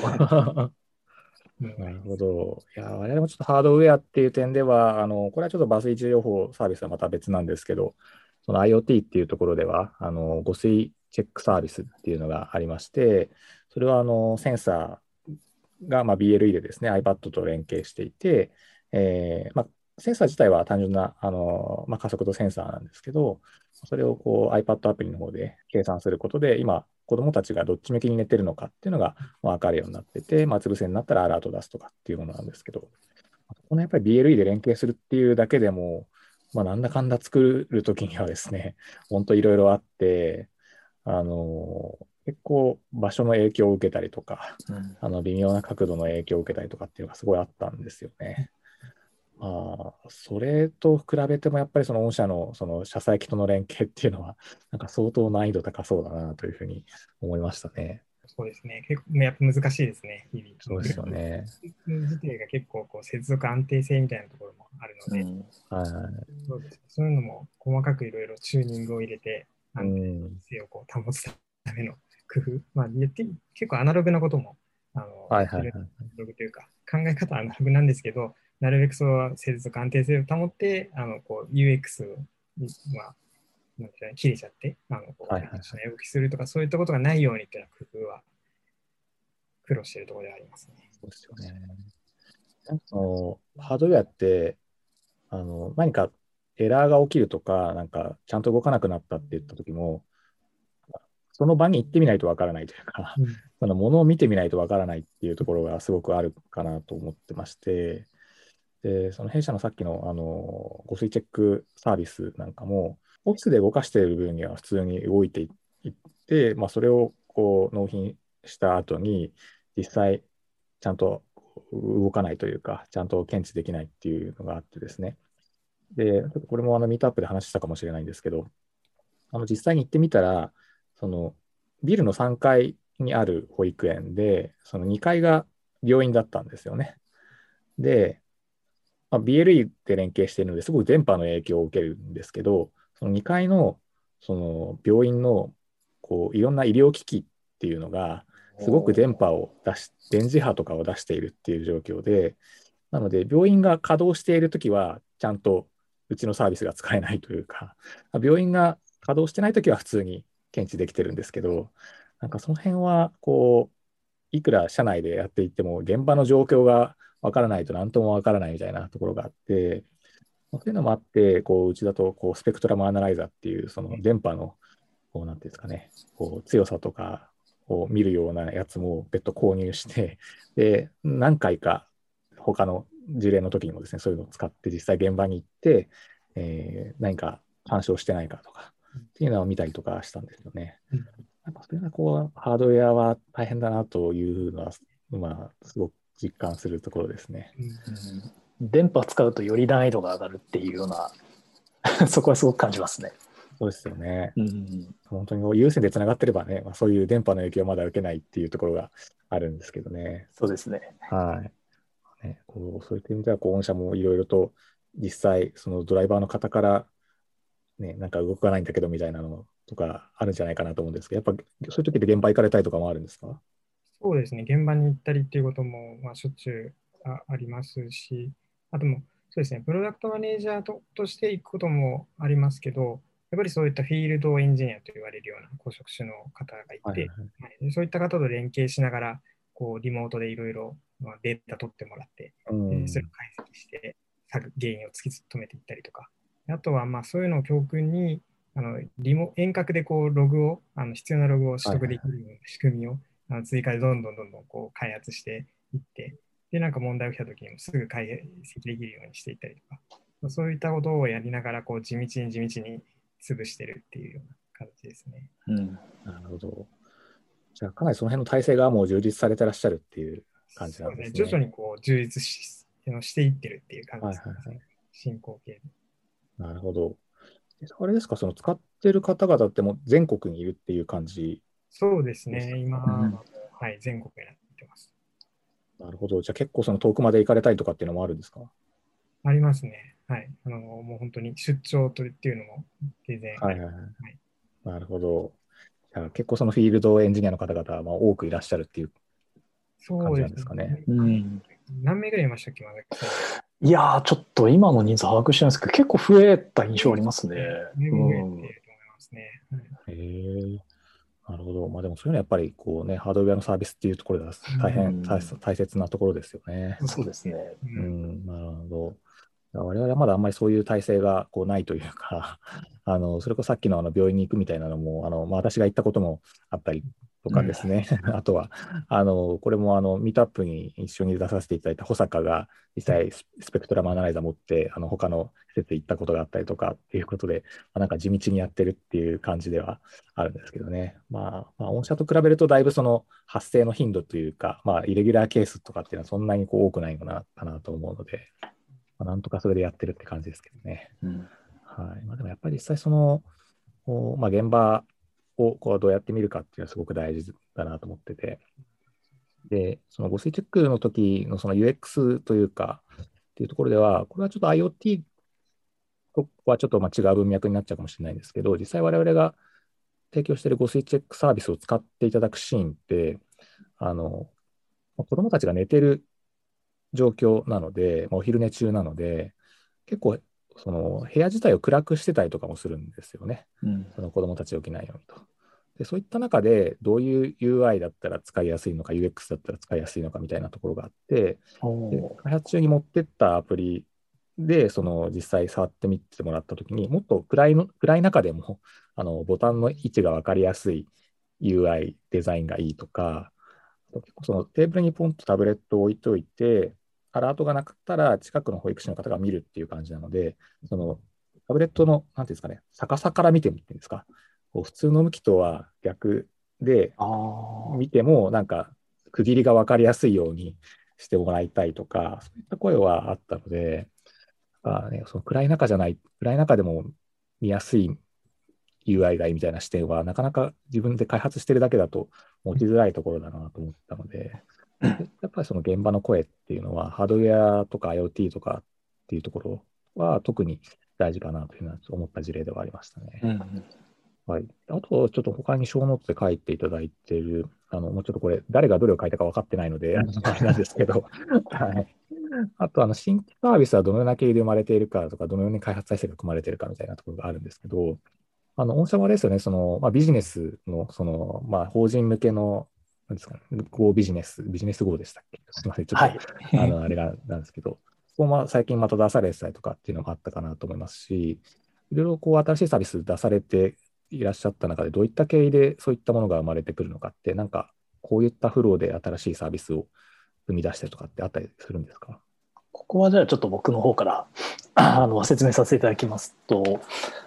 なるほど。いや、我々もちょっとハードウェアっていう点では、あのこれはちょっとバス位置情報サービスはまた別なんですけど、その IoT っていうところでは、あの誤水チェックサービスっていうのがありまして、それはあのセンサーが、まあ、BLE でですね、iPad と連携していて、えーまあ、センサー自体は単純なあの、まあ、加速度センサーなんですけど、それをこう iPad アプリの方で計算することで、今、子どもたちがどっち向きに寝てるのかっていうのが分かるようになってて、まあ、つぶせになったらアラート出すとかっていうものなんですけど、このやっぱり BLE で連携するっていうだけでも、まあ、なんだかんだ作るときにはですね、本当いろいろあって、あの結構場所の影響を受けたりとか、うん、あの微妙な角度の影響を受けたりとかっていうのがすごいあったんですよね。まあ、それと比べてもやっぱりその御社のその車載機との連携っていうのは、なんか相当難易度高そうだなというふうに思いましたね。そうですね。結構やっぱ難しいですね、日々。そうですよね。自体が結構こう接続安定性みたいなところもあるので、うんはいそういうのも細かくいろいろチューニングを入れて、安定性をこう保つための工夫、まあ、結構アナログなことも、あの、はいはいはい、アナログというか、考え方はアナログなんですけど、なるべくその接続安定性を保って、あのこう UX に、まあ、なんていう切れちゃって、あのこう、はいはい、動きするとか、そういったことがないようにっていう工夫は苦労しているところでありますね。そうですよね。なんかそのハードウェアって、あの何かエラーが起きるとか、なんかちゃんと動かなくなったって言った時も、その場に行ってみないとわからないというか、うん、そのものを見てみないとわからないっていうところがすごくあるかなと思ってまして、で、その弊社のさっきのあの誤水チェックサービスなんかも、オフィスで動かしている分には普通に動いていって、まあ、それをこう納品した後に、実際ちゃんと動かないというか、ちゃんと検知できないっていうのがあってですね。で、これもあのミートアップで話したかもしれないんですけど、あの実際に行ってみたら、そのビルの3階にある保育園で、その2階が病院だったんですよね。で、まあ、BLE で連携しているのですごく電波の影響を受けるんですけど、その2階のその病院のこういろんな医療機器っていうのが、すごく電波を出し、電磁波とかを出しているっていう状況で、なので、病院が稼働しているときは、ちゃんとうちのサービスが使えないというか、病院が稼働してないときは普通に検知できてるんですけど、なんかその辺は、こう、いくら社内でやっていっても、現場の状況がわからないと何ともわからないみたいなところがあって、そういうのもあって、こううちだとこうスペクトラムアナライザーっていうその電波のこうなんていうんですかね、こう強さとかを見るようなやつも別途購入して、で、何回か他の事例の時にもですね、そういうのを使って実際現場に行って、えー、何か干渉してないかとかっていうのを見たりとかしたんですよね。うん、やっぱそれがこう、ハードウェアは大変だなというのは、まあ、すごく実感するところですね。うん、電波使うとより難易度が上がるっていうような そこはすごく感じますね。そうですよね。うん、本当に有線でつながってればね、まあ、そういう電波の影響はまだ受けないっていうところがあるんですけどね。そうですね。はい。ね、こうそういった意味では、御社もいろいろと実際、そのドライバーの方から、ね、なんか動かないんだけどみたいなのとかあるんじゃないかなと思うんですけど、やっぱそういう時で現場行かれたりとかもあるんですか？そうですね、現場に行ったりっていうことも、まあ、しょっちゅうあありますし、あとも、そうですね、プロダクトマネージャーととして行くこともありますけど、やっぱりそういったフィールドエンジニアと言われるような高職種の方がいて、はいはい、そういった方と連携しながら、こうリモートでいろいろデータ取ってもらって、うん、それを解析して、原因を突き止めていったりとか、あとはまあそういうのを教訓に、あのリモ遠隔でこうログを、あの必要なログを取得できるような仕組みをあの追加でどんどんどんどんこう開発していって、で、なんか問題が起きたときにもすぐ解析できるようにしていったりとか、そういったことをやりながら、こう、地道に地道に潰してるっていうような形ですね。うん、なるほど。じゃあ、かなりその辺の体制がもう充実されてらっしゃるっていう感じなんですね。ね徐々にこう充実ししていってるっていう感じですね。はいはいはい、進行形なるほど。あれですか、その使ってる方々っても全国にいるっていう感じ？そうですね、今、うん、はい、全国になってます。なるほど。じゃあ結構その遠くまで行かれたりとかっていうのもあるんですか？ありますね。はい。あの、もう本当に出張とっていうのも全然。はいはいはい。はい、なるほど。じゃあ結構そのフィールドエンジニアの方々はまあ多くいらっしゃるっていう感じなんですかね。うねうん、何名ぐらいいましたっけ、まだ？いやー、ちょっと今の人数把握してないですけど、結構増えた印象ありますね。増えてると思いますね。へえ。なるほど。まあでもそういうのはやっぱりこうね、ハードウェアのサービスっていうところでは大変大大切なところですよね。そうですね。うん、なるほど。我々はまだあんまりそういう体制がこうないというか、あのそれこそさっきのあの病院に行くみたいなのも、あのまあ、私が行ったこともあったりとかですね、うん、あとは、あのこれもあのミートアップに一緒に出させていただいた保坂が実際スペクトラムアナライザー持って、あの他の施設行ったことがあったりとかっていうことで、まあ、なんか地道にやってるっていう感じではあるんですけどね、まあ、まあ、御社と比べるとだいぶその発生の頻度というか、まあ、イレギュラーケースとかっていうのはそんなにこう多くないのかなと思うので、まあ、なんとかそれでやってるって感じですけどね。うん。はい。まあ、でもやっぱり実際その、まあ、現場をこうどうやって見るかっていうのはすごく大事だなと思ってて、で、その誤水チェックの時のその UX というか、っていうところでは、これはちょっと IoT とはちょっとまあ違う文脈になっちゃうかもしれないんですけど、実際我々が提供している誤水チェックサービスを使っていただくシーンって、あの、子供たちが寝てる状況なので、お昼寝中なので、結構その部屋自体を暗くしてたりとかもするんですよね。うん、その子供たち起きないようにと。でそういった中で、どういう UI だったら使いやすいのか、UX だったら使いやすいのかみたいなところがあって、開発中に持ってったアプリで、その実際触ってみてもらったときに、もっと暗いの暗い中でもあのボタンの位置が分かりやすい UI デザインがいいとか、結構そのテーブルにポンとタブレットを置いといて、アラートがなかったら近くの保育士の方が見るっていう感じなので、そのタブレットの、なんていうんですかね、逆さから見てみていいんですか、こう普通の向きとは逆で見ても、なんか区切りが分かりやすいようにしてもらいたいとか、そういった声はあったので、あね、その暗い中じゃない、暗い中でも見やすい UI がいいみたいな視点は、なかなか自分で開発してるだけだと持ちづらいところだなと思ったので、やっぱりその現場の声っていうのは、ハードウェアとか IoT とかっていうところは特に大事かなというふうに思った事例ではありましたね。うんはい、あと、ちょっと他に小ノートで書いていただいている、あのもうちょっとこれ、誰がどれを書いたか分かってないので、あれなんですけど、はい、あと、あの新規サービスはどのような経緯で生まれているかとか、どのように開発体制が組まれているかみたいなところがあるんですけど、あの御社はですよね、そのまあ、ビジネスのその、まあ、法人向けのなんですかね、Go ビジネス、ビジネス Go でしたっけ？すみません、ちょっと、はい、あのあれがなんですけど、そこも最近また出されてたりとかっていうのもあったかなと思いますし、いろいろこう新しいサービス出されていらっしゃった中で、どういった経緯でそういったものが生まれてくるのかって、なんかこういったフローで新しいサービスを生み出してとかってあったりするんですか？ここはじゃあちょっと僕の方からあの説明させていただきますと、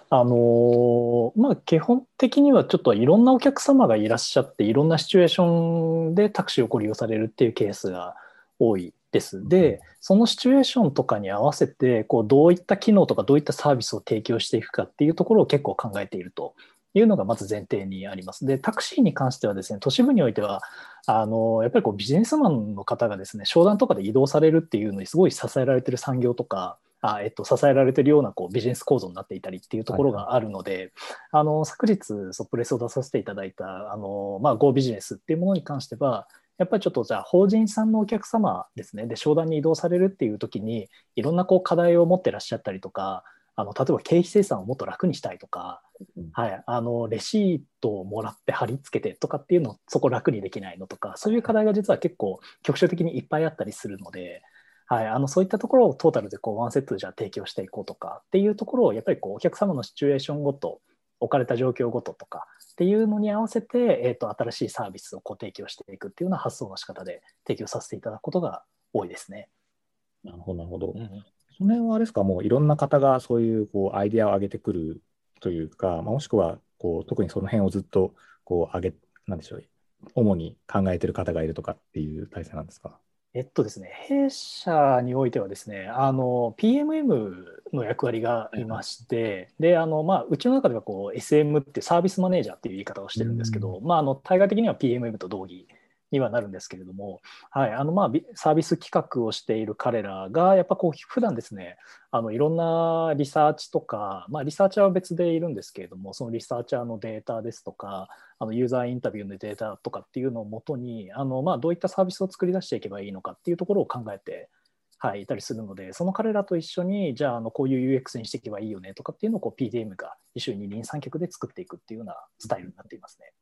あのまあ、基本的にはちょっといろんなお客様がいらっしゃっていろんなシチュエーションでタクシーをご利用されるっていうケースが多いです。でそのシチュエーションとかに合わせてこうどういった機能とかどういったサービスを提供していくかっていうところを結構考えているというのがまず前提にあります。でタクシーに関してはですね都市部においてはあのやっぱりこうビジネスマンの方がですね商談とかで移動されるっていうのにすごい支えられてる産業とかあえっと、支えられてるようなこうビジネス構造になっていたりっていうところがあるので、はい、あの昨日ソプレスを出させていただいたあの、まあ、Go ビジネスっていうものに関してはやっぱりちょっとじゃあ法人さんのお客様ですねで商談に移動されるっていう時にいろんなこう課題を持ってらっしゃったりとかあの例えば経費生産をもっと楽にしたいとか、はい、あのレシートをもらって貼り付けてとかっていうのをそこ楽にできないのとかそういう課題が実は結構局所的にいっぱいあったりするのではい、あのそういったところをトータルでこうワンセットでじゃあ提供していこうとかっていうところをやっぱりこうお客様のシチュエーションごと置かれた状況ごととかっていうのに合わせて、えーと、新しいサービスをこう提供していくっていうような発想の仕方で提供させていただくことが多いですね。なるほど、なるほど。うん、その辺はあれですか、もういろんな方がそういうこうアイデアを上げてくるというか、まあ、もしくはこう特にその辺をずっとこう上げ、なんでしょう、主に考えてる方がいるとかっていう体制なんですか？えっとですね、弊社においてはですね、あの PMM の役割がいまして、であのまあ、うちの中ではこう SM ってサービスマネージャーっていう言い方をしてるんですけど、まあ、あの対外的には PMM と同義にはなるんですけれども、はい、あのまあサービス企画をしている彼らがやっぱこう普段ですねあのいろんなリサーチとか、まあ、リサーチャーは別でいるんですけれどもそのリサーチャーのデータですとかあのユーザーインタビューのデータとかっていうのをもとにあの、まあ、どういったサービスを作り出していけばいいのかっていうところを考えてはい、いたりするので、その彼らと一緒に、じゃあ、あのこういう UX にしていけばいいよねとかっていうのをこう PDM が一緒に二輪三脚で作っていくっていうようなスタイルになっていますね。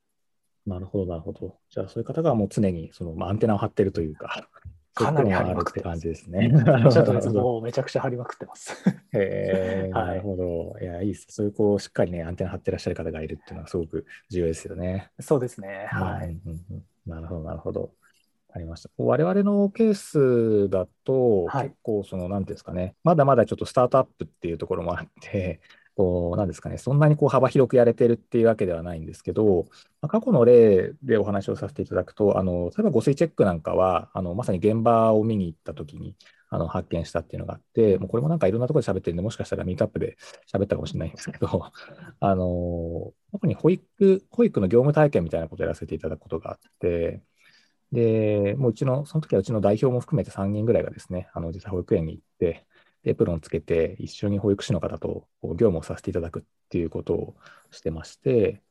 るほど、なるほど。じゃあ、そういう方がもう常にその、まあ、アンテナを張ってるというか、かなり張りあるってまくって。感じですね。おっしゃる通りですもうめちゃくちゃ張りまくってます。へ なるほど。いや、いいです。そういうこう、しっかりね、アンテナ張ってらっしゃる方がいるっていうのはすごく重要ですよね。そうですね。はい。うんうんうんなるほど、なるほど。ありました。我々のケースだと、はい結構、その、なんていうんですかね、まだまだちょっとスタートアップっていうところもあって、こう、なんですかね、そんなにこう幅広くやれてるっていうわけではないんですけど、まあ過去の例でお話をさせていただくと、あの、例えば誤水チェックなんかは、あの、まさに現場を見に行った時に、あの、発見したっていうのがあって、もうこれもなんかいろんなところで喋ってるんで、もしかしたらミートアップで喋ったかもしれないんですけど、あの、特に保育、保育の業務体験みたいなことをやらせていただくことがあって、で、もううちの、その時はうちの代表も含めて3人ぐらいがですね、あの、実際保育園に行って、エプロンつけて、一緒に保育士の方と業務をさせていただくっていうことをしてまして、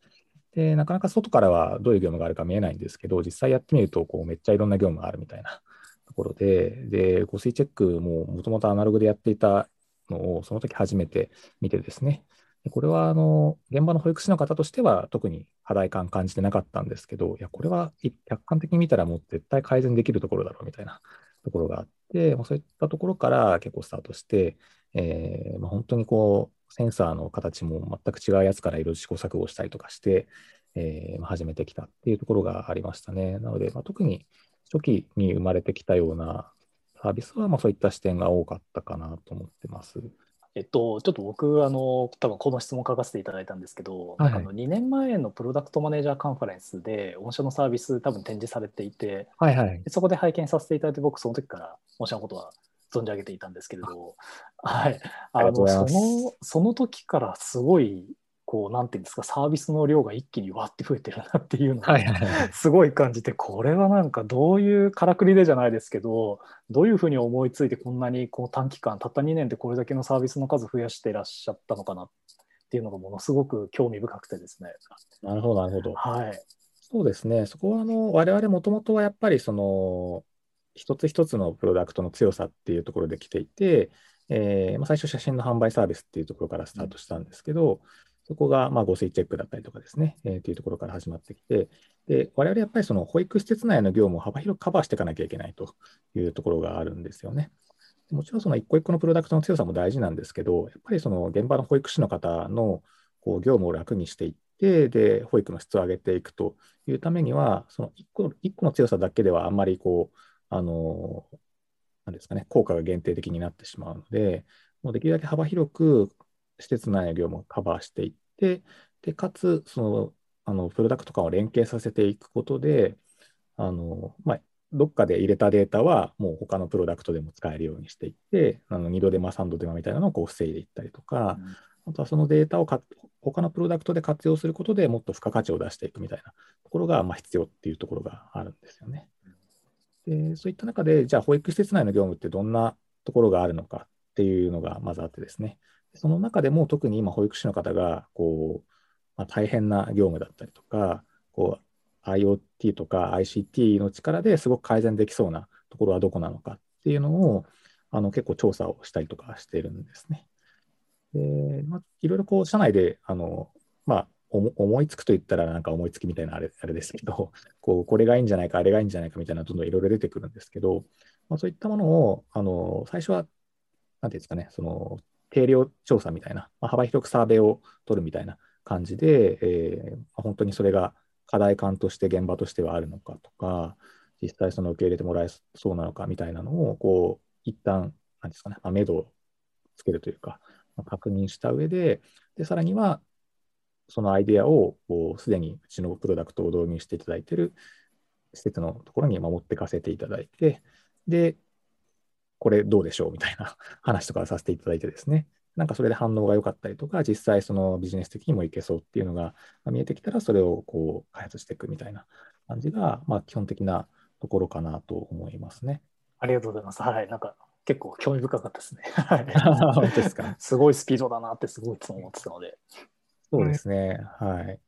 で、なかなか外からはどういう業務があるか見えないんですけど、実際やってみると、こう、めっちゃいろんな業務があるみたいな ところで、で、誤水チェックももともとアナログでやっていたのを、その時初めて見てですね、でこれはあの現場の保育士の方としては特に課題感感じてなかったんですけど、いや、これは客観的に見たらもう絶対改善できるところだろうみたいなところがあって、まあそういったところから結構スタートして、えーまあ、本当にこう、センサーの形も全く違うやつからいろいろ試行錯誤したりとかして、えーま始めてきたっていうところがありましたね。なので、まあ、特に初期に生まれてきたようなサービスは、まあ、そういった視点が多かったかなと思ってます。えっと、ちょっと僕、あの、多分この質問書かせていただいたんですけど、はいなんかあの2年前のプロダクトマネージャーカンファレンスで、御社のサービス多分展示されていて、はいはい。でそこで拝見させていただいて、僕、その時から御社のことは存じ上げていたんですけれど、はい。ありがとうございますその、その時からすごい、こう、なんていうんですか、サービスの量が一気にわって増えてるなっていうのが。すごい感じて、これはなんかどういうからくりでじゃないですけど、どういうふうに思いついてこんなにこう短期間、たった2年でこれだけのサービスの数増やしていらっしゃったのかなっていうのがものすごく興味深くてですね。なるほど、なるほど。はい。そうですね。そこは、あの、我々もともとはやっぱり、その、一つ一つのプロダクトの強さっていうところで来ていて、えーまあ、最初写真の販売サービスっていうところからスタートしたんですけど、そこが、まあ、誤水チェックだったりとかですね、えーっていうところから始まってきて、で、我々やっぱりその保育施設内の業務を幅広くカバーしていかなきゃいけないというところがあるんですよね。もちろんその一個一個のプロダクトの強さも大事なんですけど、やっぱりその現場の保育士の方のこう業務を楽にしていって、で、保育の質を上げていくというためには、その一個一個の強さだけではあんまりこう、あの、なんですかね、効果が限定的になってしまうので、もうできるだけ幅広く施設内の業務をカバーしていって、で、かつ、その、あの、プロダクト間を連携させていくことで、あの、まあ、どっかで入れたデータはもう他のプロダクトでも使えるようにしていって、あの2度手間、3度手間みたいなのをこう防いでいったりとか、あとはそのデータをか他のプロダクトで活用することでもっと付加価値を出していくみたいなところがまあ必要っていうところがあるんですよね。でそういった中で、じゃあ保育施設内の業務ってどんなところがあるのかっていうのがまずあってですね、その中でも特に今保育士の方がこう、まあ、大変な業務だったりとか、こう IoT とか ICT の力ですごく改善できそうなところはどこなのかっていうのをあの結構調査をしたりとかしてるんですね。で、まあ、いろいろこう社内であの、まあ、思思いつくと言ったらなんか思いつきみたいなあれあれですけど、こうこれがいいんじゃないか、あれがいいんじゃないかみたいなどんどんいろいろ出てくるんですけど、まあ、そういったものをあの最初は、なんていうんですかね、その定量調査みたいな、まあ、幅広くサーベイを取るみたいな感じで、えーまあ本当にそれが課題感として現場としてはあるのかとか、実際その受け入れてもらえそうなのかみたいなのを、こう、一旦、なんですかね、まあ、目処をつけるというか、まあ確認した上で、で、さらには、そのアイデアを、すでにうちのプロダクトを導入していただいている施設のところに守ってかせていただいて、で、これどうでしょうみたいな 話とかさせていただいてですね、なんかそれで反応が良かったりとか、実際そのビジネス的にもいけそうっていうのがまあ見えてきたら、それをこう開発していくみたいな感じが、まあ基本的なところかなと思いますね。ありがとうございます。はい。なんか結構興味深かったですね。はい 本当ですか？すごいスピードだなってすごいいつも思ってたので。そうですね。はい。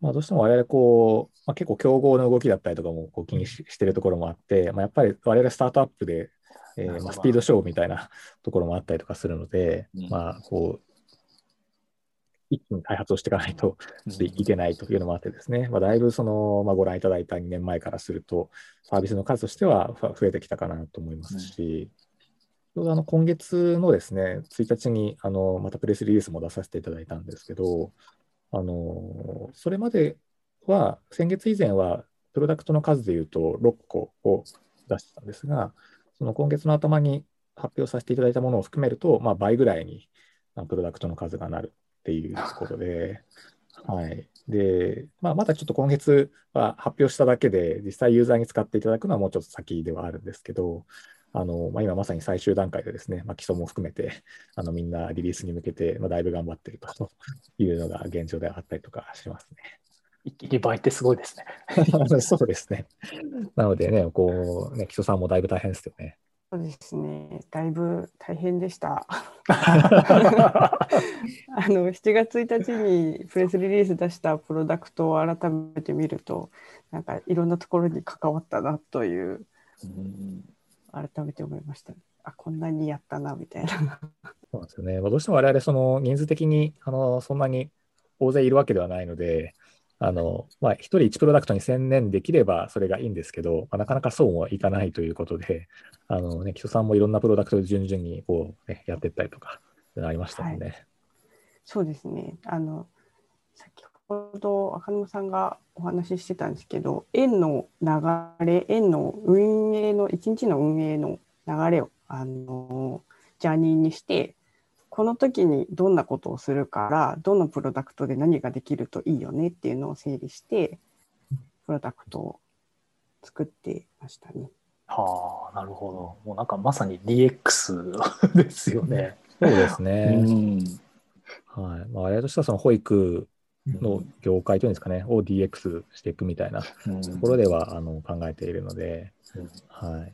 まあ、どうしても我々こう、まあ、結構競合の動きだったりとかもこう気にししてるところもあって、まあ、やっぱり我々スタートアップで、えーまあ、スピード勝負みたいな ところもあったりとかするので、うん。まあこう、一気に開発をしていかないといけないというのもあってですね、まあ、だいぶその、まあ、ご覧いただいた2年前からすると、サービスの数としては増えてきたかなと思いますし、ちょうどあの今月のですね、1日にあのまたプレスリリースも出させていただいたんですけど、あのそれまでは、先月以前は、プロダクトの数でいうと6個を出してたんですが、その今月の頭に発表させていただいたものを含めると、まあ、倍ぐらいにプロダクトの数がなるっていうところで、はい。で、まあ、まだちょっと今月は発表しただけで、実際ユーザーに使っていただくのはもうちょっと先ではあるんですけど、あのまあ、今まさに最終段階でですね、まあ、基礎も含めて、あのみんなリリースに向けて、まあ、だいぶ頑張っているというのが現状であったりとかしますね。一気に倍ってすごいですね。そうですね。なのでね、こう、ね、基礎さんもだいぶ大変ですよね。そうですね、だいぶ大変でした。あの7月1日にプレスリリース出したプロダクトを改めて見ると、なんかいろんなところに関わったなという、改めて思いました、ね、あこんなにやったなみたいな。そうなんですよね。どうしても我々その人数的にあのそんなに大勢いるわけではないので、あの、まあ、1人1プロダクトに専念できればそれがいいんですけど、まあ、なかなかそうもいかないということで、あのね、木曽さんもいろんなプロダクトで順々にこう、ね、やっていったりとか、ありましたもんね、はい。そうですね。あの、先ほど赤沼さんがお話ししてたんですけど、円の流れ、円の運営の、一日の運営の流れを、あの、ジャーニーにして、この時にどんなことをするからどのプロダクトで何ができるといいよねっていうのを整理してプロダクトを作ってましたね。はあなるほど。もうなんかまさに DX ですよね。そうですね。うん。はい。まあ、あれとしてはその保育の業界というんですかね、を DX していくみたいなところでは、あの考えているので、はい、やっ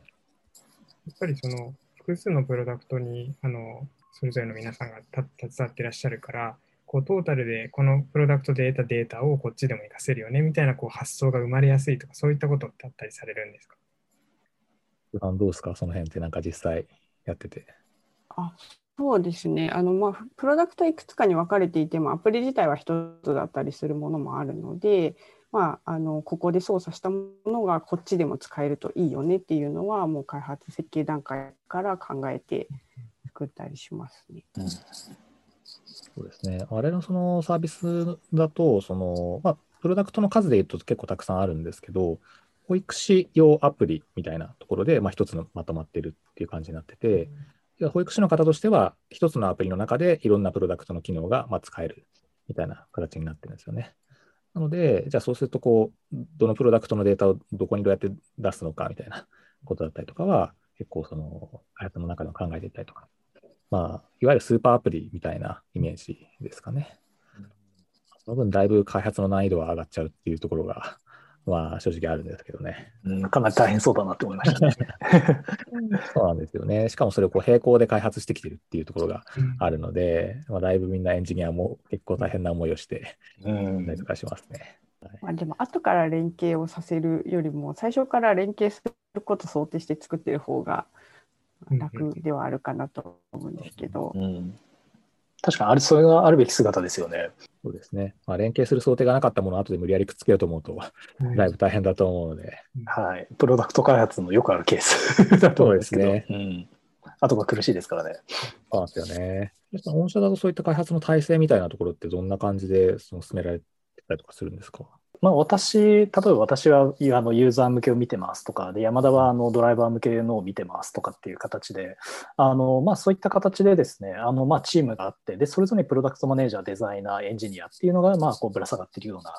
ぱりその複数のプロダクトにあのそれぞれの皆さんが携わってらっしゃるからこうトータルでこのプロダクトで得たデータをこっちでも活かせるよねみたいなこう発想が生まれやすいとかそういったことってあったりされるんですか？どうですか？その辺ってなんか実際やってて。あそうですね。あの、まあ、プロダクトいくつかに分かれていてもアプリ自体は1つだったりするものもあるので、まあ、あのここで操作したものがこっちでも使えるといいよねっていうのはもう開発設計段階から考えて作ったりしますね。うん、そうですね。あれのそのサービスだと、その、まあ、プロダクトの数で言うと結構たくさんあるんですけど、保育士用アプリみたいなところで、まあ、一つのまとまってるっていう感じになってて、うん、保育士の方としては、一つのアプリの中でいろんなプロダクトの機能がまあ使えるみたいな形になってるんですよね。なので、じゃあそうすると、こう、どのプロダクトのデータをどこにどうやって出すのかみたいなことだったりとかは、結構その開発の中でも考えていったりとかまあ、いわゆるスーパーアプリみたいなイメージですかね。その分、だいぶ開発の難易度は上がっちゃうっていうところが、まあ、正直あるんですけどね。うん、かなり大変そうだなって思いましたね。そうなんですよね。しかもそれをこう並行で開発してきてるっていうところがあるので、うん、まあ、だいぶみんなエンジニアも結構大変な思いをしてたりとかしますね。まあ、でも後から連携をさせるよりも最初から連携することを想定して作ってる方が楽ではあるかなと思うんですけど。うん、確かにあれ、それがあるべき姿ですよね。そうですね。まあ、連携する想定がなかったものを後で無理やりくっつけようと思うと、だいぶ大変だと思うので。はい。プロダクト開発のよくあるケース だと思うんですけど。ね。うん。後が苦しいですからね。そうなんですよね。御社だとそういった開発の体制みたいなところってどんな感じでその進められてたりとかするんですか？まあ、私、例えば私はあのユーザー向けを見てますとか、で山田はあのドライバー向けのを見てますとかっていう形で、あのまあ、そういった形でですね、あのまあチームがあって、でそれぞれにプロダクトマネージャー、デザイナー、エンジニアっていうのがまあこうぶら下がっているような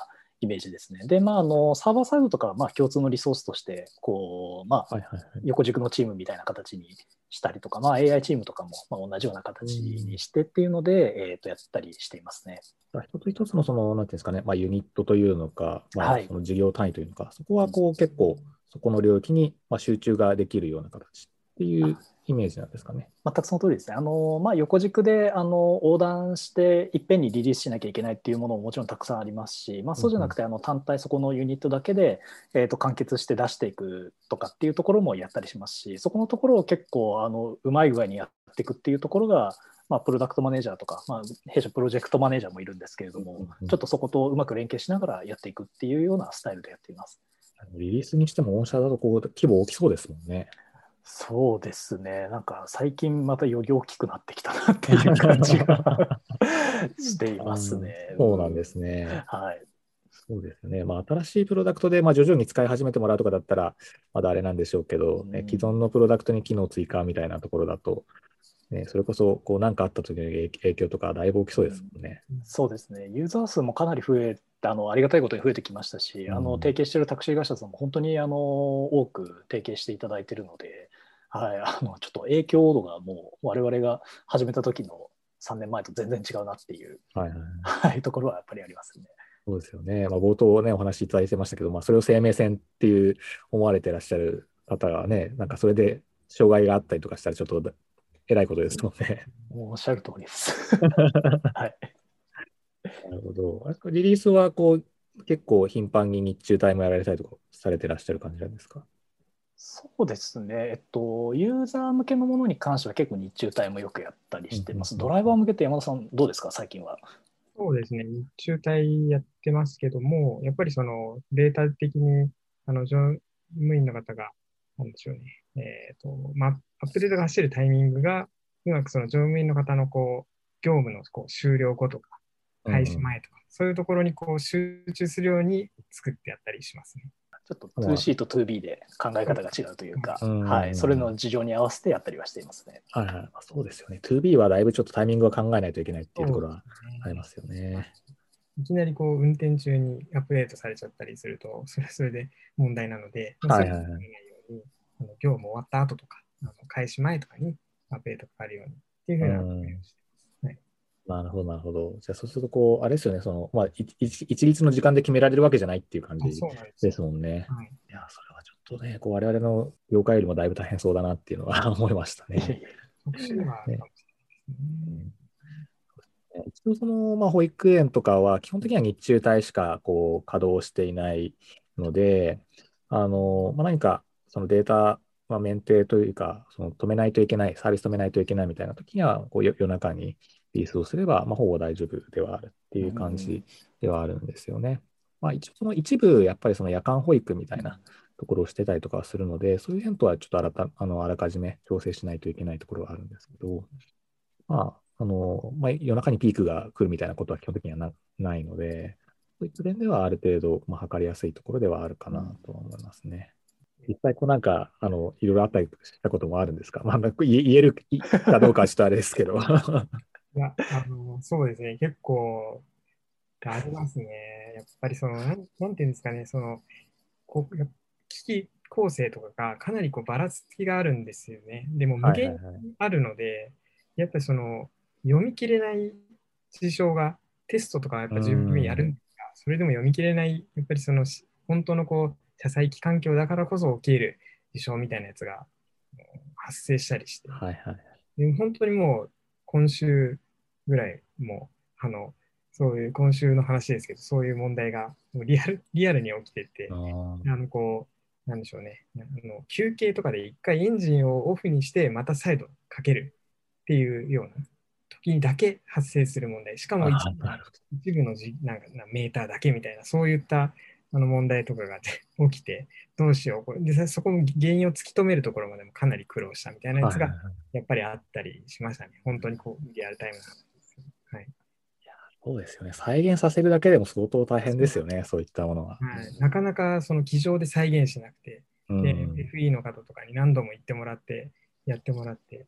イメージですね。で、まあ、あのサーバーサイドとかまあ共通のリソースとして、こうまあ、横軸のチームみたいな形にしたりとか、まあ、AI チームとかもまあ同じような形にしてっていうので、えー、とやったりしていますね。一つ一つのその、なんていうんですかね、まあ、ユニットというのか、まあ、その事業単位というのか、はい、そこはこう結構、そこの領域にまあ集中ができるような形っていうイメージなんですかね。全くその通りですね。あのまあ、横軸であの横断していっぺんにリリースしなきゃいけないっていうものももちろんたくさんありますし、まあ、そうじゃなくてあの単体そこのユニットだけで、えー、と完結して出していくとかっていうところもやったりしますしそこのところを結構あのうまい具合にやっっていくっていうところが、まあ、プロダクトマネージャーとか、まあ、弊社プロジェクトマネージャーもいるんですけれども、ちょっとそことうまく連携しながらやっていくっていうようなスタイルでやっています。リリースにしても御社だとこう規模大きそうですもんね。そうですね、なんか最近またより大きくなってきたなっていう感じが していますね。そうなんですね。はい。そうですね。まあ、新しいプロダクトで、まあ、徐々に使い始めてもらうとかだったら、まだあれなんでしょうけど、ね、既存のプロダクトに機能追加みたいなところだと、ね、それこそ、こう、何かあった時の影響とか、だいぶ大きそうですもんね。そうですね。ユーザー数もかなり増えあのありがたいことに増えてきましたし、あの提携しているタクシー会社さんも本当にあの多く提携していただいているので、はい、あのちょっと影響度がもう我々が始めた時の3年前と全然違うなっていう、はいはいはい、ところはやっぱりありますね。そうですよね。まあ、冒頭ね、お話しいただいてましたけど、まあ、それを生命線っていう思われてらっしゃる方がね、なんかそれで障害があったりとかしたら、ちょっとえらいことですもんね。もうおっしゃる通りです。はい。なるほど。リリースはこう結構頻繁に日中帯もやられたりとかされてらっしゃる感じなんですか？そうですね、えっと、ユーザー向けのものに関しては結構日中帯もよくやったりしてます。ドライバー向けて山田さん、どうですか、最近は。そうですね、日中帯やってますけども、やっぱりそのデータ的にあの乗務員の方が、なんでしょうね、えっ、と、まあ、アップデートが走るタイミングが、うまくその乗務員の方のこう業務のこう終了後とか、開始前とか、そういうところにこう集中するように作ってやったりしますね。ちょっと 2C と 2B で考え方が違うというか、うんはい、それの事情に合わせてやったりはしていますね。はいはい。まあ、そうですよね。2B はだいぶちょっとタイミングを考えないといけないっていうところはありますよね。いきなりこう運転中にアップデートされちゃったりすると、それはそれで問題なので、はいはいはいあの業務終わった後とか、あの開始前とかにアップデートかかるようにっていうふうなアップデートをしてなるほど、なるほど。じゃあ、そうすると、こう、あれですよね、その、まあ、い一一律の時間で決められるわけじゃないっていう感あじですもんね。はいいや、それはちょっとね、こう、我々の業界よりもだいぶ大変そうだなっていうのは 思いましたね。ね。一応その、まあ、保育園とかは基本的には日中帯しかこう稼働していないので、あのまあ、何かそのデータ、まあ、メンテというか、その止めないといけない、サービス止めないといけないみたいな時にはこう夜夜中にリリースをすれば、まあ、ほぼ大丈夫ではあるっていう感じではあるんですよね。まあ、一応その一部、やっぱりその夜間保育みたいなところをしてたりとかはするので、そういう辺とはちょっとあらたあのあらかじめ調整しないといけないところはあるんですけど、まあ、あの、まあ、夜中にピークが来るみたいなことは基本的にはなないので、そういった点ではある程度、まあ、測りやすいところではあるかなとは思いますね。実際、こうなんか、あの、いろいろあったりしたこともあるんですか？まあ、なんか言え言えるかどうかはちょっとあれですけど。いや、あの、そうですね、結構ありますね。やっぱりその、なんなんていうんですかね、その、こうや機器構成とかがかなりこうばらつきがあるんですよね。でも無はいはい限はいにあるので、やっぱりその、読み切れない事象が、テストとかはやっぱ十分にやるんですが、それでも読み切れない、やっぱりその、し本当のこう、車載機環境だからこそ起きる事象みたいなやつが発生したりして、はいはい。で本当にもう今週ぐらいもうあのそういう今週の話ですけどそういう問題がもうリアルリアルに起きててあのこうなんでしょうねあの休憩とかで一回エンジンをオフにしてまた再度かけるっていうような時にだけ発生する問題しかも一部のじなんかなメーターだけみたいなそういったあの問題とかが 起きてどうしようこれでそこの原因を突き止めるところまでもかなり苦労したみたいなど。やつがやっぱりあったりしましたね。本当にこう、リアルタイムな話。はい。そうですよね。再現させるだけでも相当大変ですよね、そう。いったものは。はい、なかなかその机上で再現しなくて、うん。で、FE の方とかに何度も言ってもらって、やってもらって、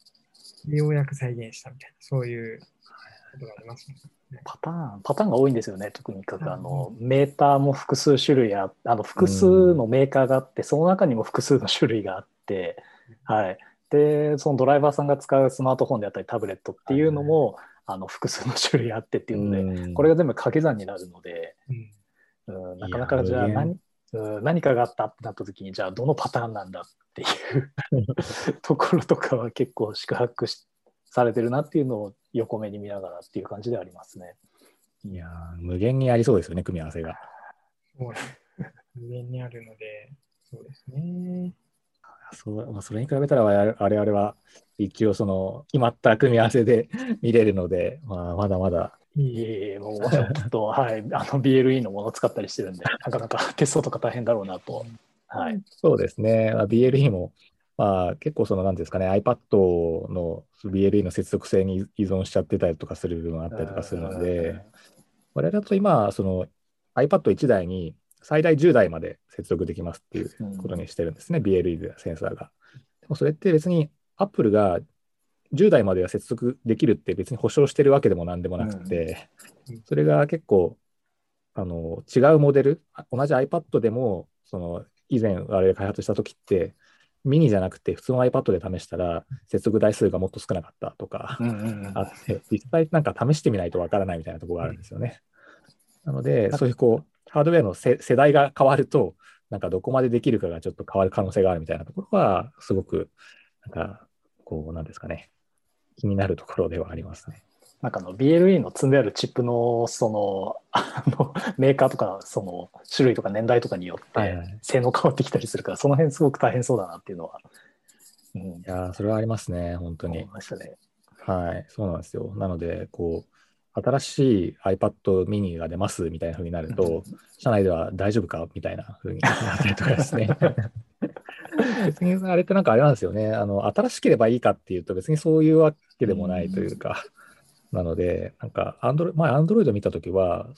でようやく再現したみたいな、そういうことがありますね。パターン、パターンが多いんですよね、特にかくあのメーターも複数種類ああの複数のメーカーがあって、その中にも複数の種類があって、はい、で、そのドライバーさんが使うスマートフォンであったりタブレットっていうのも、あの複数の種類あってっていうので、うんこれが全部掛け算になるので、うんうん、なかなかじゃあ何うん何かがあったってなった時にじゃあどのパターンなんだっていう ところとかは結構宿泊しされてるなっていうのを横目に見ながらっていう感じではありますね。いやー無限にありそうですよね、組み合わせが。そうなんです無限にあるので、そうですね。そうまあ、それに比べたら我々は一応その決まった組み合わせで 見れるので、まあ、まだまだ。いえいえ、もうちょっと、はい、あの BLE のものを使ったりしてるんで、なかなか テストとか大変だろうなと。はい、そうですね。まあ、BLE も、まあ、結構その、なんですかね、iPad の BLE の接続性に依存しちゃってたりとかする部分があったりとかするので、我々だと今、その iPad1 台に最大10台まで接続できますっていうことにしてるんですね、うん、BLE でセンサーが。でもそれって別に Apple が10台までは接続できるって別に保証してるわけでもなんでもなくて、うん、それが結構あの違うモデル、同じ iPad でもその以前あれ開発した時ってミニじゃなくて普通の iPad で試したら接続台数がもっと少なかったとかあって、実際なんか試してみないとわからないみたいなところがあるんですよね。なので、そういうこうハードウェアの世代が変わると、なんかどこまでできるかがちょっと変わる可能性があるみたいなところは、すごく、なんか、こう、なんですかね、気になるところではありますね。なんかの BLE の積んであるチップのそのあのメーカーとかその種類とか年代とかによって性能変わってきたりするから、その辺すごく大変そうだなっていうのは。うん、いやそれはありますね、本当に。ましたね。はい、そうなんですよ。なので、こう、新しい iPad mini が出ますみたいな風になると、社内では大丈夫かみたいな風になったりとかですね。別にあれってなんかあれなんですよね。あの、新しければいいかっていうと別にそういうわけでもないというか、なので、なんか Android、前 Android 見たときは、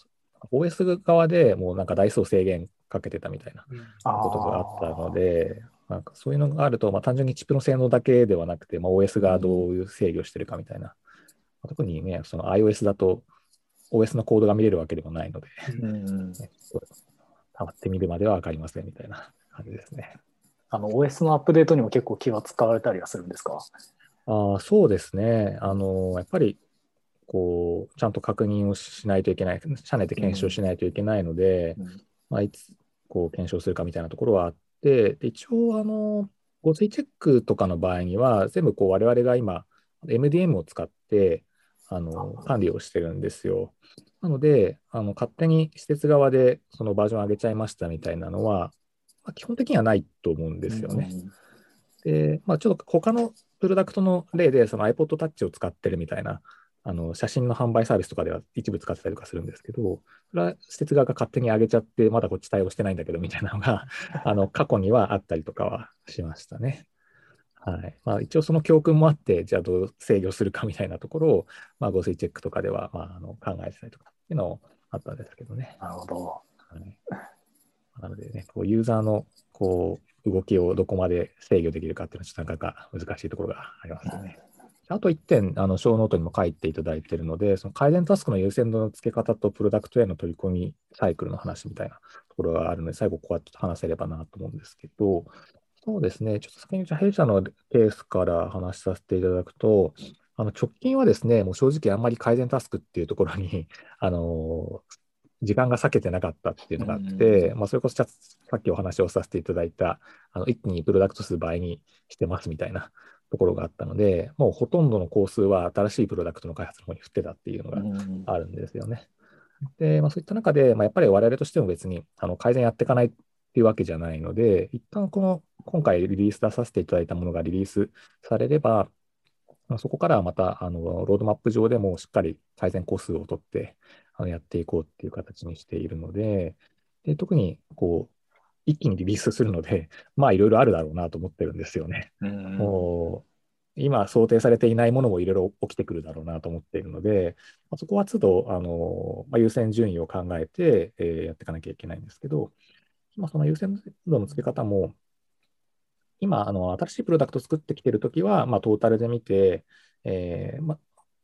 OS 側でもうなんか台数制限かけてたみたいなことがあったので、なんかそういうのがあると、まあ、単純にチップの性能だけではなくて、まあ、OS がどういう制御してるかみたいな特にね、その iOS だと OS のコードが見れるわけでもないので、うんね、溜まってみるまでは分かりませんみたいな 感じですね。あの OS のアップデートにも結構気は使われたりはするんですか？あそうですね。あの、やっぱり、こう、ちゃんと確認をしないといけない、社内で検証しないといけないので、うん、まあ、いつ、こう、検証するかみたいなところはあって、で一応、あの、合水チェックとかの場合には、全部こう、我々が今、MDM を使って、あの管理をしてるんですよ。なので、あの勝手に施設側でそのバージョン上げちゃいましたみたいなのは、まあ、基本的にはないと思うんですよね。うん、で、まあ、ちょっと他のプロダクトの例で、その iPod Touch を使ってるみたいな、あの写真の販売サービスとかでは一部使ってたりとかするんですけど、それは施設側が勝手に上げちゃって、まだこっち対応してないんだけどみたいなのが あの過去にはあったりとかはしましたね。はいまあ、一応その教訓もあって、じゃあどう制御するかみたいなところを、まあ、合成チェックとかでは、まあ、あの考えてたりとかっていうのあったんですけどね。なるほど。はい、なのでね、こうユーザーのこう動きをどこまで制御できるかっていうのは、ちょっとなかなか難しいところがありますよね。うん、あと1点、あのショーノートにも書いていただいているので、その改善タスクの優先度の付け方とプロダクトへの取り込みサイクルの話みたいなところがあるので、最後こうやって話せればなと思うんですけど、そうですね、ちょっと先に弊社のケースから話しさせていただくと、あの直近はですね、もう正直あんまり改善タスクっていうところに、あの時間が割けてなかったっていうのがあって、まあ、それこそさっきお話をさせていただいた、あの一気にプロダクト数倍にしてますみたいなところがあったので、もうほとんどの工数は新しいプロダクトの開発の方に振ってたっていうのがあるんですよね。で、まあ、そういった中で、まあ、やっぱり我々としても別にあの改善やっていかないっていうわけじゃないので、一旦この今回リリース出させていただいたものがリリースされれば、そこからはまたあのロードマップ上でもしっかり改善個数を取ってあのやっていこうっていう形にしているので、で特にこう一気にリリースするので、まあいろいろあるだろうなと思ってるんですよね。もう今想定されていないものもいろいろ起きてくるだろうなと思っているので、まあ、そこは都度あの、まあ、優先順位を考えて、えー、やっていかなきゃいけないんですけど、まあ、その優先度の付け方も、今、あの新しいプロダクトを作ってきてるときは、まあ、トータルで見て、えーまあ、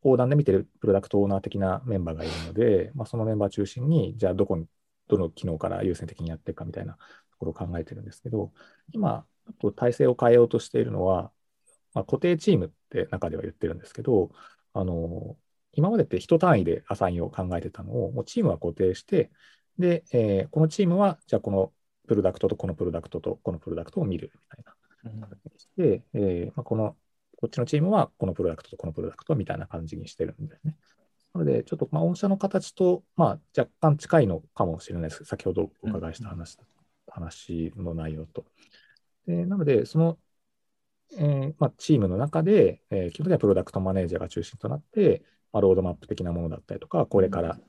横断で見てるプロダクトオーナー的なメンバーがいるので、まあ、そのメンバー中心に、じゃあどこに、どの機能から優先的にやっていくかみたいなところを考えてるんですけど、今、体制を変えようとしているのは、まあ、固定チームって中では言ってるんですけど、あの今までって1単位でアサインを考えてたのを、もうチームは固定して、で、えー、このチームは、じゃあこのプロダクトとこのプロダクトとこのプロダクトを見るみたいな形にして、えーまあ、このこっちのチームはこのプロダクトとこのプロダクトみたいな感じにしてるんですね。なので、ちょっとまあ御社の形と、まあ、若干近いのかもしれないです。先ほどお伺いした話,、話の内容と。でなので、そのえーまあ、チームの中で、えー、基本的にはプロダクトマネージャーが中心となって、まあ、ロードマップ的なものだったりとか、これから、うん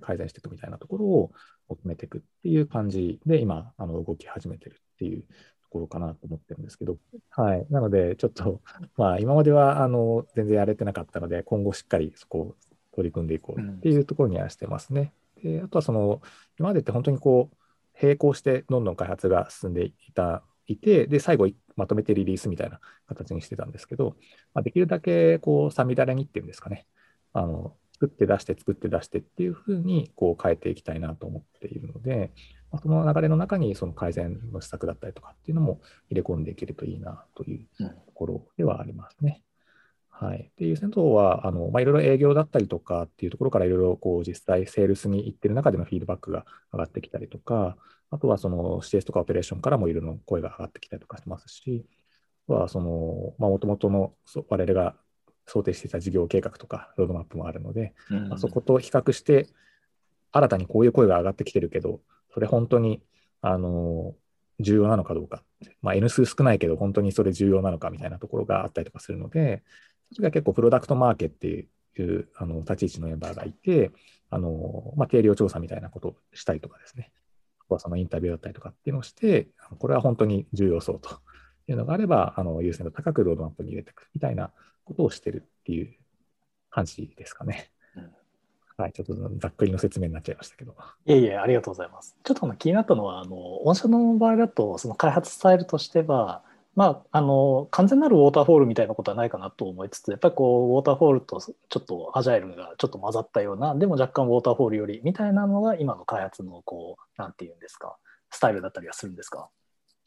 改善していくみたいなところを求めていくっていう感じで、今、あの動き始めてるっていうところかなと思ってるんですけど、はい。なので、ちょっと、まあ、今まではあの全然やれてなかったので、今後しっかりそこを取り組んでいこうっていうところにはしてますね。であとはその、今までって本当にこう、並行してどんどん開発が進んでいたいて、で、最後まとめてリリースみたいな形にしてたんですけど、まあ、できるだけこう、さみだれにっていうんですかね、あの、作って出して作って出してっていうふうにこう変えていきたいなと思っているので、その流れの中にその改善の施策だったりとかっていうのも入れ込んでいけるといいなというところではありますね。はい。で、優先度は、あの、まあ、いろいろ営業だったりとかっていうところからいろいろこう実際セールスに行ってる中でのフィードバックが上がってきたりとか、あとはその CS とかオペレーションからもいろいろ声が上がってきたりとかしますし、あとはその、まあ、もともとのそ我々が想定していた事業計画とかロードマップもあるので、うんまあ、そこと比較して、新たにこういう声が上がってきてるけど、それ本当に、あの、重要なのかどうか。まあ、N 数少ないけど、本当にそれ重要なのかみたいなところがあったりとかするので、それが結構プロダクトマーケっていうあの立ち位置のメンバーがいて、あの、まあ、定量調査みたいなことをしたりとかですね。あとはそのインタビューだったりとかっていうのをして、これは本当に重要そうというのがあれば、あの優先度高くロードマップに入れていくみたいなことをしてるっていう感じですかね。うんはい、ちょっとざっくりの説明になっちゃいましたけど。いえいえ、ありがとうございます。ちょっとあの気になったのは、あの御社の場合だと、その開発スタイルとしては、まあ、あの完全なるウォーターフォールみたいなことはないかなと思いつつ、やっぱりこうウォーターフォールとちょっとアジャイルがちょっと混ざったような、でも若干ウォーターフォールよりみたいなのが今の開発のこう、なんていうんですか、スタイルだったりはするんですか？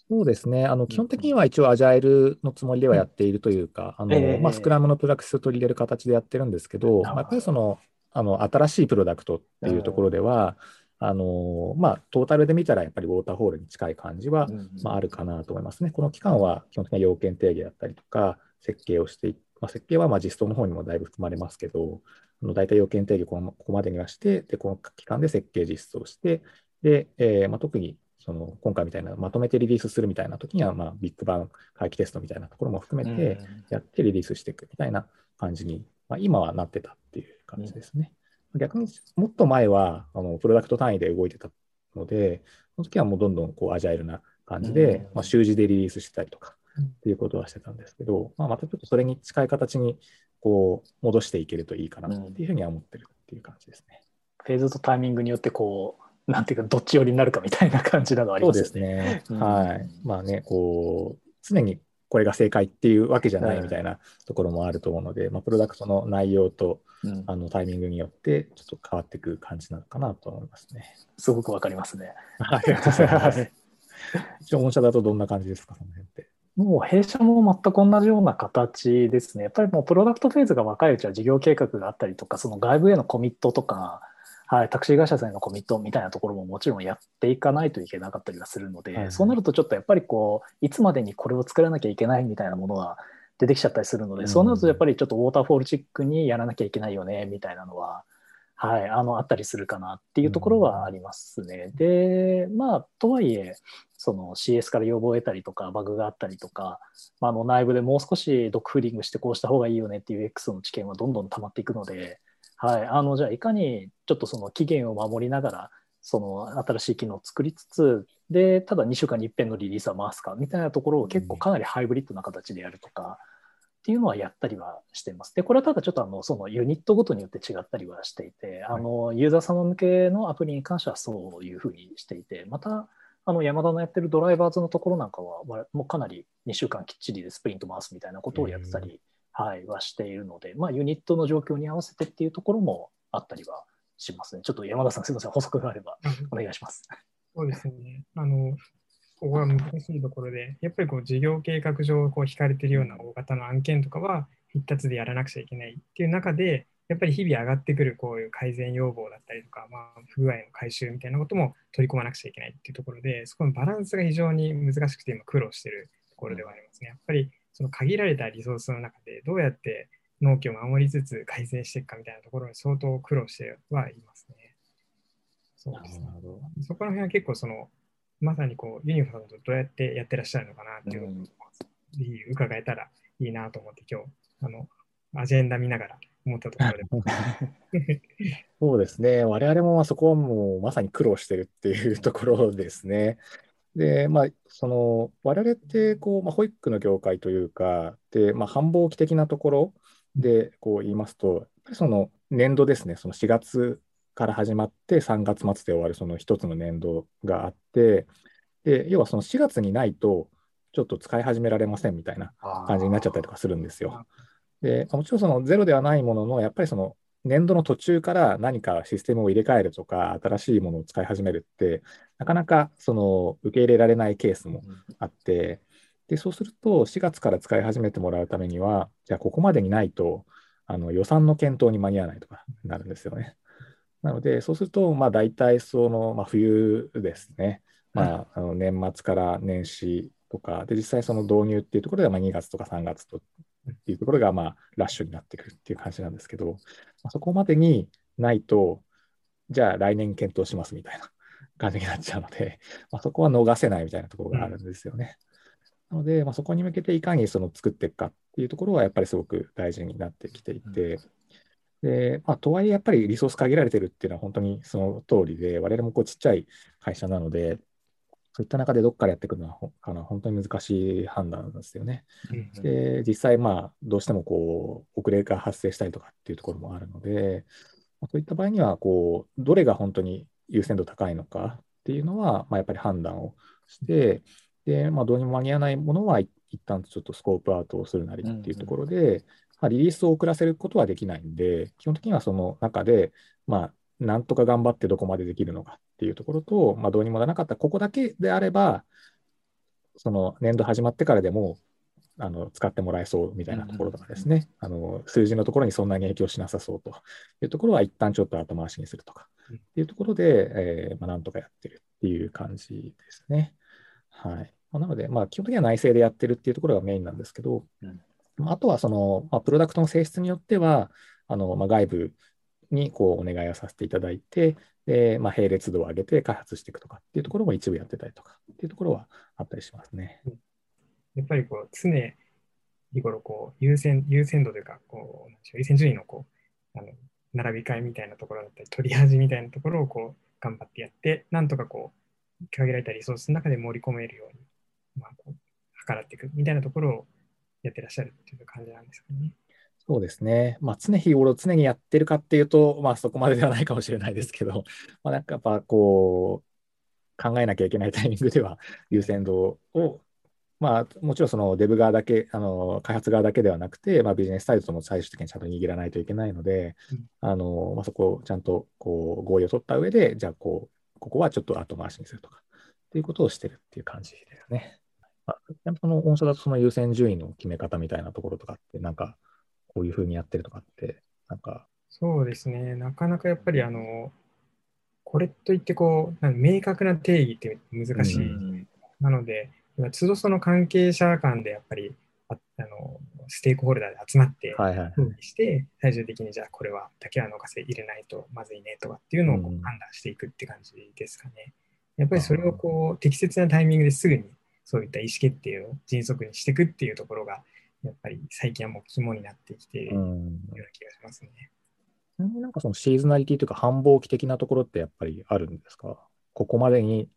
そうですね。あの基本的には一応アジャイルのつもりではやっているというか、あのええまあ、スクラムのプラクティスを取り入れる形でやってるんですけどまあやっぱりそのあの新しいプロダクトっていうところでは、あのまあ、トータルで見たらやっぱりウォーターホールに近い感じは、まあ、あるかなと思いますね。この期間は基本的には要件定義だったりとか、設計をしてい、まあ、設計はまあ実装の方にもだいぶ含まれますけど、あの大体要件定義このここまでにはして、でこの期間で設計実装して、でえーまあ、特にその今回みたいなまとめてリリースするみたいな時には、まあ、ビッグバン回帰テストみたいなところも含めてやってリリースしていくみたいな感じに、まあ、今はなってたっていう感じですね。逆にもっと前はあのプロダクト単位で動いてたので、その時はもうどんどんこうアジャイルな感じで、うんまあ、習字でリリースしてたりとかっていうことはしてたんですけど、まあ、またちょっとそれに近い形にこう戻していけるといいかなっていうふうには思ってるっていう感じですね。フェーズとタイミングによってこう、なんていうか、どっち寄りになるかみたいな感じなのありそうますよですね。ね。うんはい。まあね、こう、常にこれが正解っていうわけじゃないみたいなところもあると思うので、まあ、プロダクトの内容とうんあのタイミングによってちょっと変わっていく感じなのかなと思いますね。すごくわかりますね。ありがとうございます。一応、御社だとどんな感じですか、その辺って？もう弊社も全く同じような形ですね。やっぱりもうプロダクトフェーズが若いうちは事業計画があったりとか、その外部へのコミットとか、はい、タクシー会社さんへのコミットみたいなところももちろんやっていかないといけなかったりはするので、はいそうなるとちょっとやっぱりこう、いつまでにこれを作らなきゃいけないみたいなものが出てきちゃったりするので、うんそうなるとやっぱりちょっとウォーターフォールチックにやらなきゃいけないよねみたいなのは、はい、あのあったりするかなっていうところはありますね。で、まあ、とはいえ、その CS から要望を得たりとか、バグがあったりとか、まあ、あの内部でもう少しドックフーディングしてこうした方がいいよねっていう X の知見はどんどん溜まっていくので、はい、あのじゃあいかにちょっとその期限を守りながら、その新しい機能を作りつつ、で、ただ2週間に一遍のリリースは回すかみたいなところを結構かなりハイブリッドな形でやるとか、っていうのはやったりはしています。で、これはただちょっとあのそのユニットごとによって違ったりはしていて、あのユーザー様向けのアプリに関してはそういうふうにしていて、また、あの山田のやってるドライバーズのところなんかは、わもうかなり2週間きっちりでスプリント回すみたいなことをやってたり、はい、はしているので、まあ、ユニットの状況に合わせてっていうところもあったりはしますね。ちょっと山田さん、すみません、補足があればお願いします。そうですね。あの、ここが難しいところで、やっぱりこう事業計画上こう引かれているような大型の案件とかは必達でやらなくちゃいけないっていう中で、やっぱり日々上がってくるこういう改善要望だったりとか、まあ、不具合の回収みたいなことも取り込まなくちゃいけないっていうところで、そこのバランスが非常に難しくて今苦労しているところではありますね。やっぱりその限られたリソースの中でどうやって納期を守りつつ改善していくかみたいなところに相当苦労してはいますね。そうですね。そこら辺は結構その、まさにこう、ユニフォームとどうやってやってらっしゃるのかなっていうのを。ぜひ伺えたらいいなと思って、今日、あの、アジェンダ見ながら思ったところで。そうですね。我々もまあそこはもうまさに苦労してるっていうところですね。で、まあ、その、我々って、こう、まあ、保育の業界というか、で、まあ、繁忙期的なところで、こう言いますと、やっぱりその年度ですね、その4月から始まって3月末で終わるその一つの年度があって、で、要はその4月にないと、ちょっと使い始められませんみたいな感じになっちゃったりとかするんですよ。で、もちろんそのゼロではないものの、やっぱりその年度の途中から何かシステムを入れ替えるとか、新しいものを使い始めるって、なかなかその受け入れられないケースもあって、で、そうすると4月から使い始めてもらうためには、じゃあここまでにないと、あの予算の検討に間に合わないとかなるんですよね。なので、そうすると、まあ大体その、まあ、冬ですね。まあ、あの年末から年始とか、で、実際その導入っていうところでは、まあ2月とか3月とっていうところが、まあ、ラッシュになってくるっていう感じなんですけど、まあ、そこまでにないと、じゃあ来年検討しますみたいな感じになっちゃうので、まあ、そこは逃せないみたいなところがあるんですよね。なので、まあ、そこに向けていかにその作っていくかっていうところはやっぱりすごく大事になってきていて、で、まあ、とはいえやっぱりリソース限られてるっていうのは本当にその通りで、我々もこうちっちゃい会社なので、そういった中でどっからやっていくのはほあの本当に難しい判断なんですよね。で、実際、まあ、どうしてもこう遅れが発生したりとかっていうところもあるので、まあそういった場合にはこう、どれが本当に優先度高いのかっていうのは、まあ、やっぱり判断をして、で、まあ、どうにも間に合わないものは、い一旦ちょっとスコープアウトをするなりっていうところで、まあ、リリースを遅らせることはできないんで、基本的にはその中で、まあ、なんとか頑張ってどこまでできるのかっていうところと、まあ、どうにもならなかった。ここだけであれば、その年度始まってからでもあの使ってもらえそうみたいなところとかですね、あの数字のところにそんなに影響しなさそうというところは一旦ちょっと後回しにするとかっていうところで、えーまあ、なんとかやってるっていう感じですね。はい。まあ、なので、まあ、基本的には内製でやってるっていうところがメインなんですけど、うん。まああとはその、まあ、プロダクトの性質によっては、あのまあ、外部にこうお願いをさせていただいて、でまあ、並列度を上げて開発していくとかっていうところも一部やってたりとかっていうところはあったりしますね。やっぱりこう常日頃こう優先優先度というかこう優先順位のこうあの並び替えみたいなところだったり取り味みたいなところをこう頑張ってやってなんとかこう限られたリソースの中で盛り込めるように、まあ、こう計らっていくみたいなところをやってらっしゃるっていう感じなんですかね。そうですね。まあ、常日頃常にやってるかっていうと、まあ、そこまでではないかもしれないですけど、まあ、なんかやっぱこう、考えなきゃいけないタイミングでは 優先度を、まあ、もちろんそのデブ側だけ、あの開発側だけではなくて、まあ、ビジネスサイドとも最終的にちゃんと握らないといけないので、うんあのまあ、そこをちゃんとこう合意を取った上で、じゃあこう、ここはちょっと後回しにするとか、っていうことをしてるっていう感じですね。まあ、やっぱその御社だとその優先順位の決め方みたいなところとかって、なんか、こういうふうにやってるとかって、なんか、そうですね、なかなかやっぱりあのこれといってこう明確な定義って難しい、うん。なので、都度その関係者間でやっぱりああのステークホルダーで集まって、はいはい。して、最終的にじゃあこれはだけは逃せ入れないとまずいねとかっていうのを判断していくって感じですかね。やっぱりそれをこう適切なタイミングですぐにそういった意思決定を迅速にしていくっていうところが、やっぱり最近はもう肝になってきているような気がしますね。ちなみになんかそのシーズナリティというか繁忙期的なところってやっぱりあるんですか？ここまでに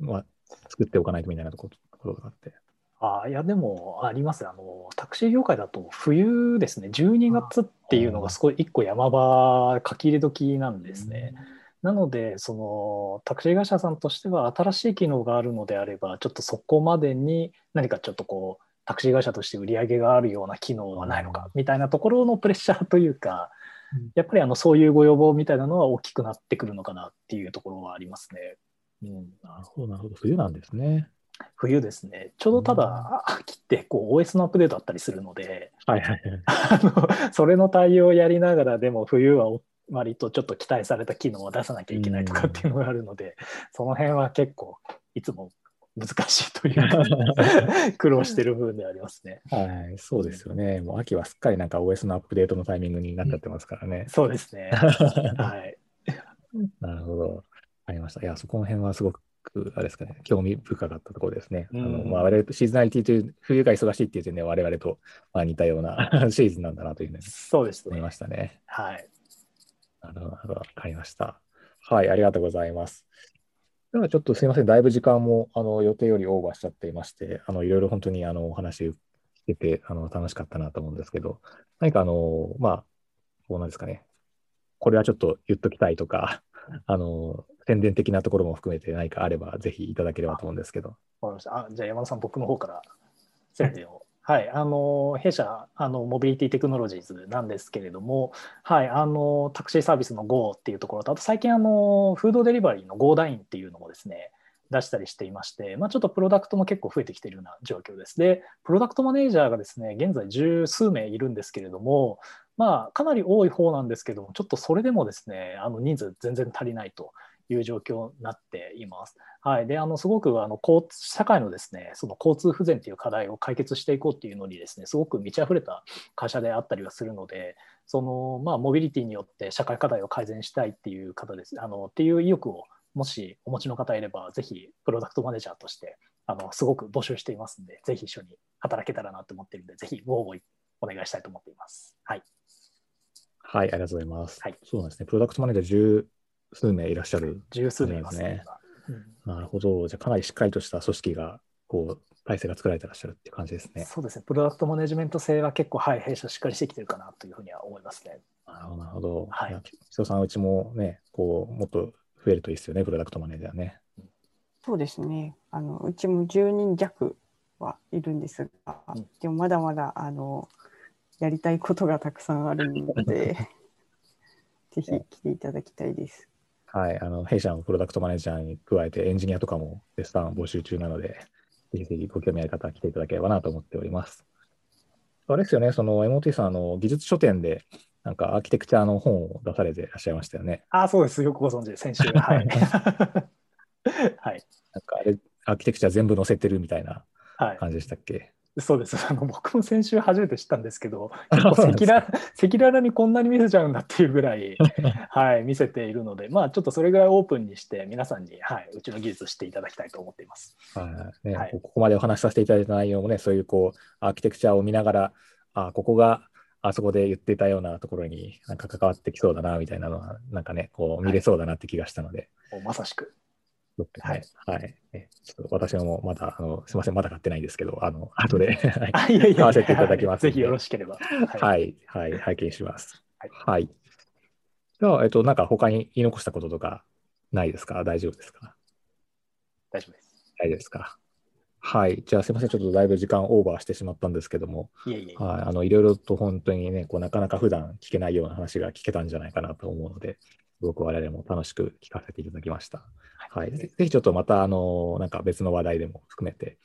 は作っておかないとみたいなところところとかって。あいやでもありますあのタクシー業界だと冬ですね12月っていうのがすごい一個山場書き入れ時なんですね。なのでそのタクシー会社さんとしては新しい機能があるのであればちょっとそこまでに何かちょっとこうタクシー会社として売り上げがあるような機能はないのかみたいなところのプレッシャーというかうんやっぱりあのそういうご要望みたいなのは大きくなってくるのかなっていうところはありますね。うん、なるほど、なるほど。冬なんですね。冬ですねちょうどただ秋ってこう OS のアップデートあったりするのではいはいはい。あのそれの対応をやりながらでも冬はお割とちょっと期待された機能を出さなきゃいけないとかっていうのがあるので、その辺は結構いつも難しいというか 苦労してる部分でありますね。はい、そうですよね。もう秋はすっかりなんか OS のアップデートのタイミングになっちゃってますからね。そうですね。はい。なるほど。ありました。いや、そこの辺はすごくく、あれですかね、興味深かったところですね。うんあのまあ、我々とシーズナリティという、冬が忙しいっていう点で、我々とまあ似たような シーズンなんだなというふうにそうですね。思いましたね。はい。なるほどわかりました。はい、ありがとうございます。ではちょっとすいません、だいぶ時間もあの予定よりオーバーしちゃっていまして、あのいろいろ本当にあのお話聞けてあの楽しかったなと思うんですけど、何かあの、まあ、こうなんですかね、これはちょっと言っときたいとか、あの宣伝的なところも含めて何かあれば、ぜひいただければと思うんですけど。わかりました。あじゃあ山田さん、僕の方から宣伝を。はい、あの弊社あの、モビリティテクノロジーズなんですけれども、はい、あのタクシーサービスの Go っていうところと、あと最近あの、フードデリバリーの Go ダインっていうのもですね、出したりしていまして、まあ、ちょっとプロダクトも結構増えてきているような状況です。で、プロダクトマネージャーがですね、現在十数名いるんですけれども、まあ、かなり多い方なんですけども、ちょっとそれでもですね、あの人数全然足りないという状況になっています。はい、であのすごくあの交通社会のですねその交通不全という課題を解決していこうっていうのにですねすごく満ち溢れた会社であったりはするのでその、まあ、モビリティによって社会課題を改善したいっていう方ですあのっていう意欲をもしお持ちの方いればぜひプロダクトマネージャーとしてあのすごく募集していますのでぜひ一緒に働けたらなと思っているのでぜひご応募お願いしたいと思っています。はい、はい、ありがとうございます。はいそうなんですね、プロダクトマネージャー十数名いらっしゃる。十数名ですね今うんなるほど。じゃあ、かなりしっかりとした組織が、こう、体制が作られてらっしゃるっていう感じですね。そうですね、プロダクトマネジメント性は結構、はい、弊社しっかりしてきてるかなというふうには思いますね。なるほど、なるほど。はいや人さん、うちもね、こう、もっと増えるといいですよね、プロダクトマネージャーね。そうですね。あのうちも10人弱はいるんですが、うんでもまだまだあのやりたいことがたくさんあるので、ぜひ来ていただきたいです。はい、あの弊社のプロダクトマネージャーに加えてエンジニアとかも絶賛募集中なので、ぜひぜひご興味ある方は来ていただければなと思っております。あれですよね、その MOT さん、あの技術書店で、なんかアーキテクチャの本を出されていらっしゃいましたよね。ああ、そうです。よくご存知で、先週。はい。はい。なんかあれ、アーキテクチャ全部載せてるみたいなはい。感じでしたっけ？そうです。あの僕も先週初めて知ったんですけど、結構 赤裸々にこんなに見せちゃうんだっていうぐらい、はい、見せているので、まあちょっとそれぐらいオープンにして、皆さんに、はい、うちの技術を知っていただきたいと思っています。はいねはいここまでお話しさせていただいた内容もね、そういうこうアーキテクチャを見ながら、あここがあそこで言っていたようなところになんか関わってきそうだなみたいなのは、なんかね、こう見れそうだなって気がしたので、もうまさしく。ははいい、はいねちょっと私もまだあの、すみません、まだ買ってないんですけど、あの後で、はい買わせていただきますぜひよろしければ。はい。はい、はい、拝見します。はいはい。じゃあ、えっと、なんか他に言い残したこととかないですか？大丈夫ですか？大丈夫です。大丈夫ですか？はい。じゃあ、すみません。ちょっとだいぶ時間オーバーしてしまったんですけども、いえいえ。はい。あの、いろいろと本当にね、こう、なかなか普段聞けないような話が聞けたんじゃないかなと思うので、すごく我々も楽しく聞かせていただきました。はい。ぜぜひちょっとまた、あの、なんか別の話題でも含めて、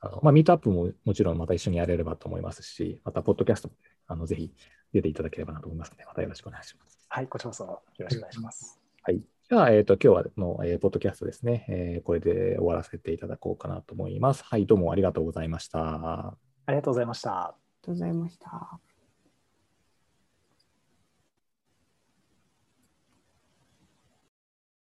あのまあ、ミートアップももちろんまた一緒にやれればと思いますし、また、ポッドキャストも、あの、ぜひ出ていただければなと思いますので、またよろしくお願いします。はい、こちらこそよろしくお願いします。はい。じゃあ、えっ、と、今日はの、えーポッドキャストですね、えーこれで終わらせていただこうかなと思います。はい、どうもありがとうございました。ありがとうございました。ありがとうございました。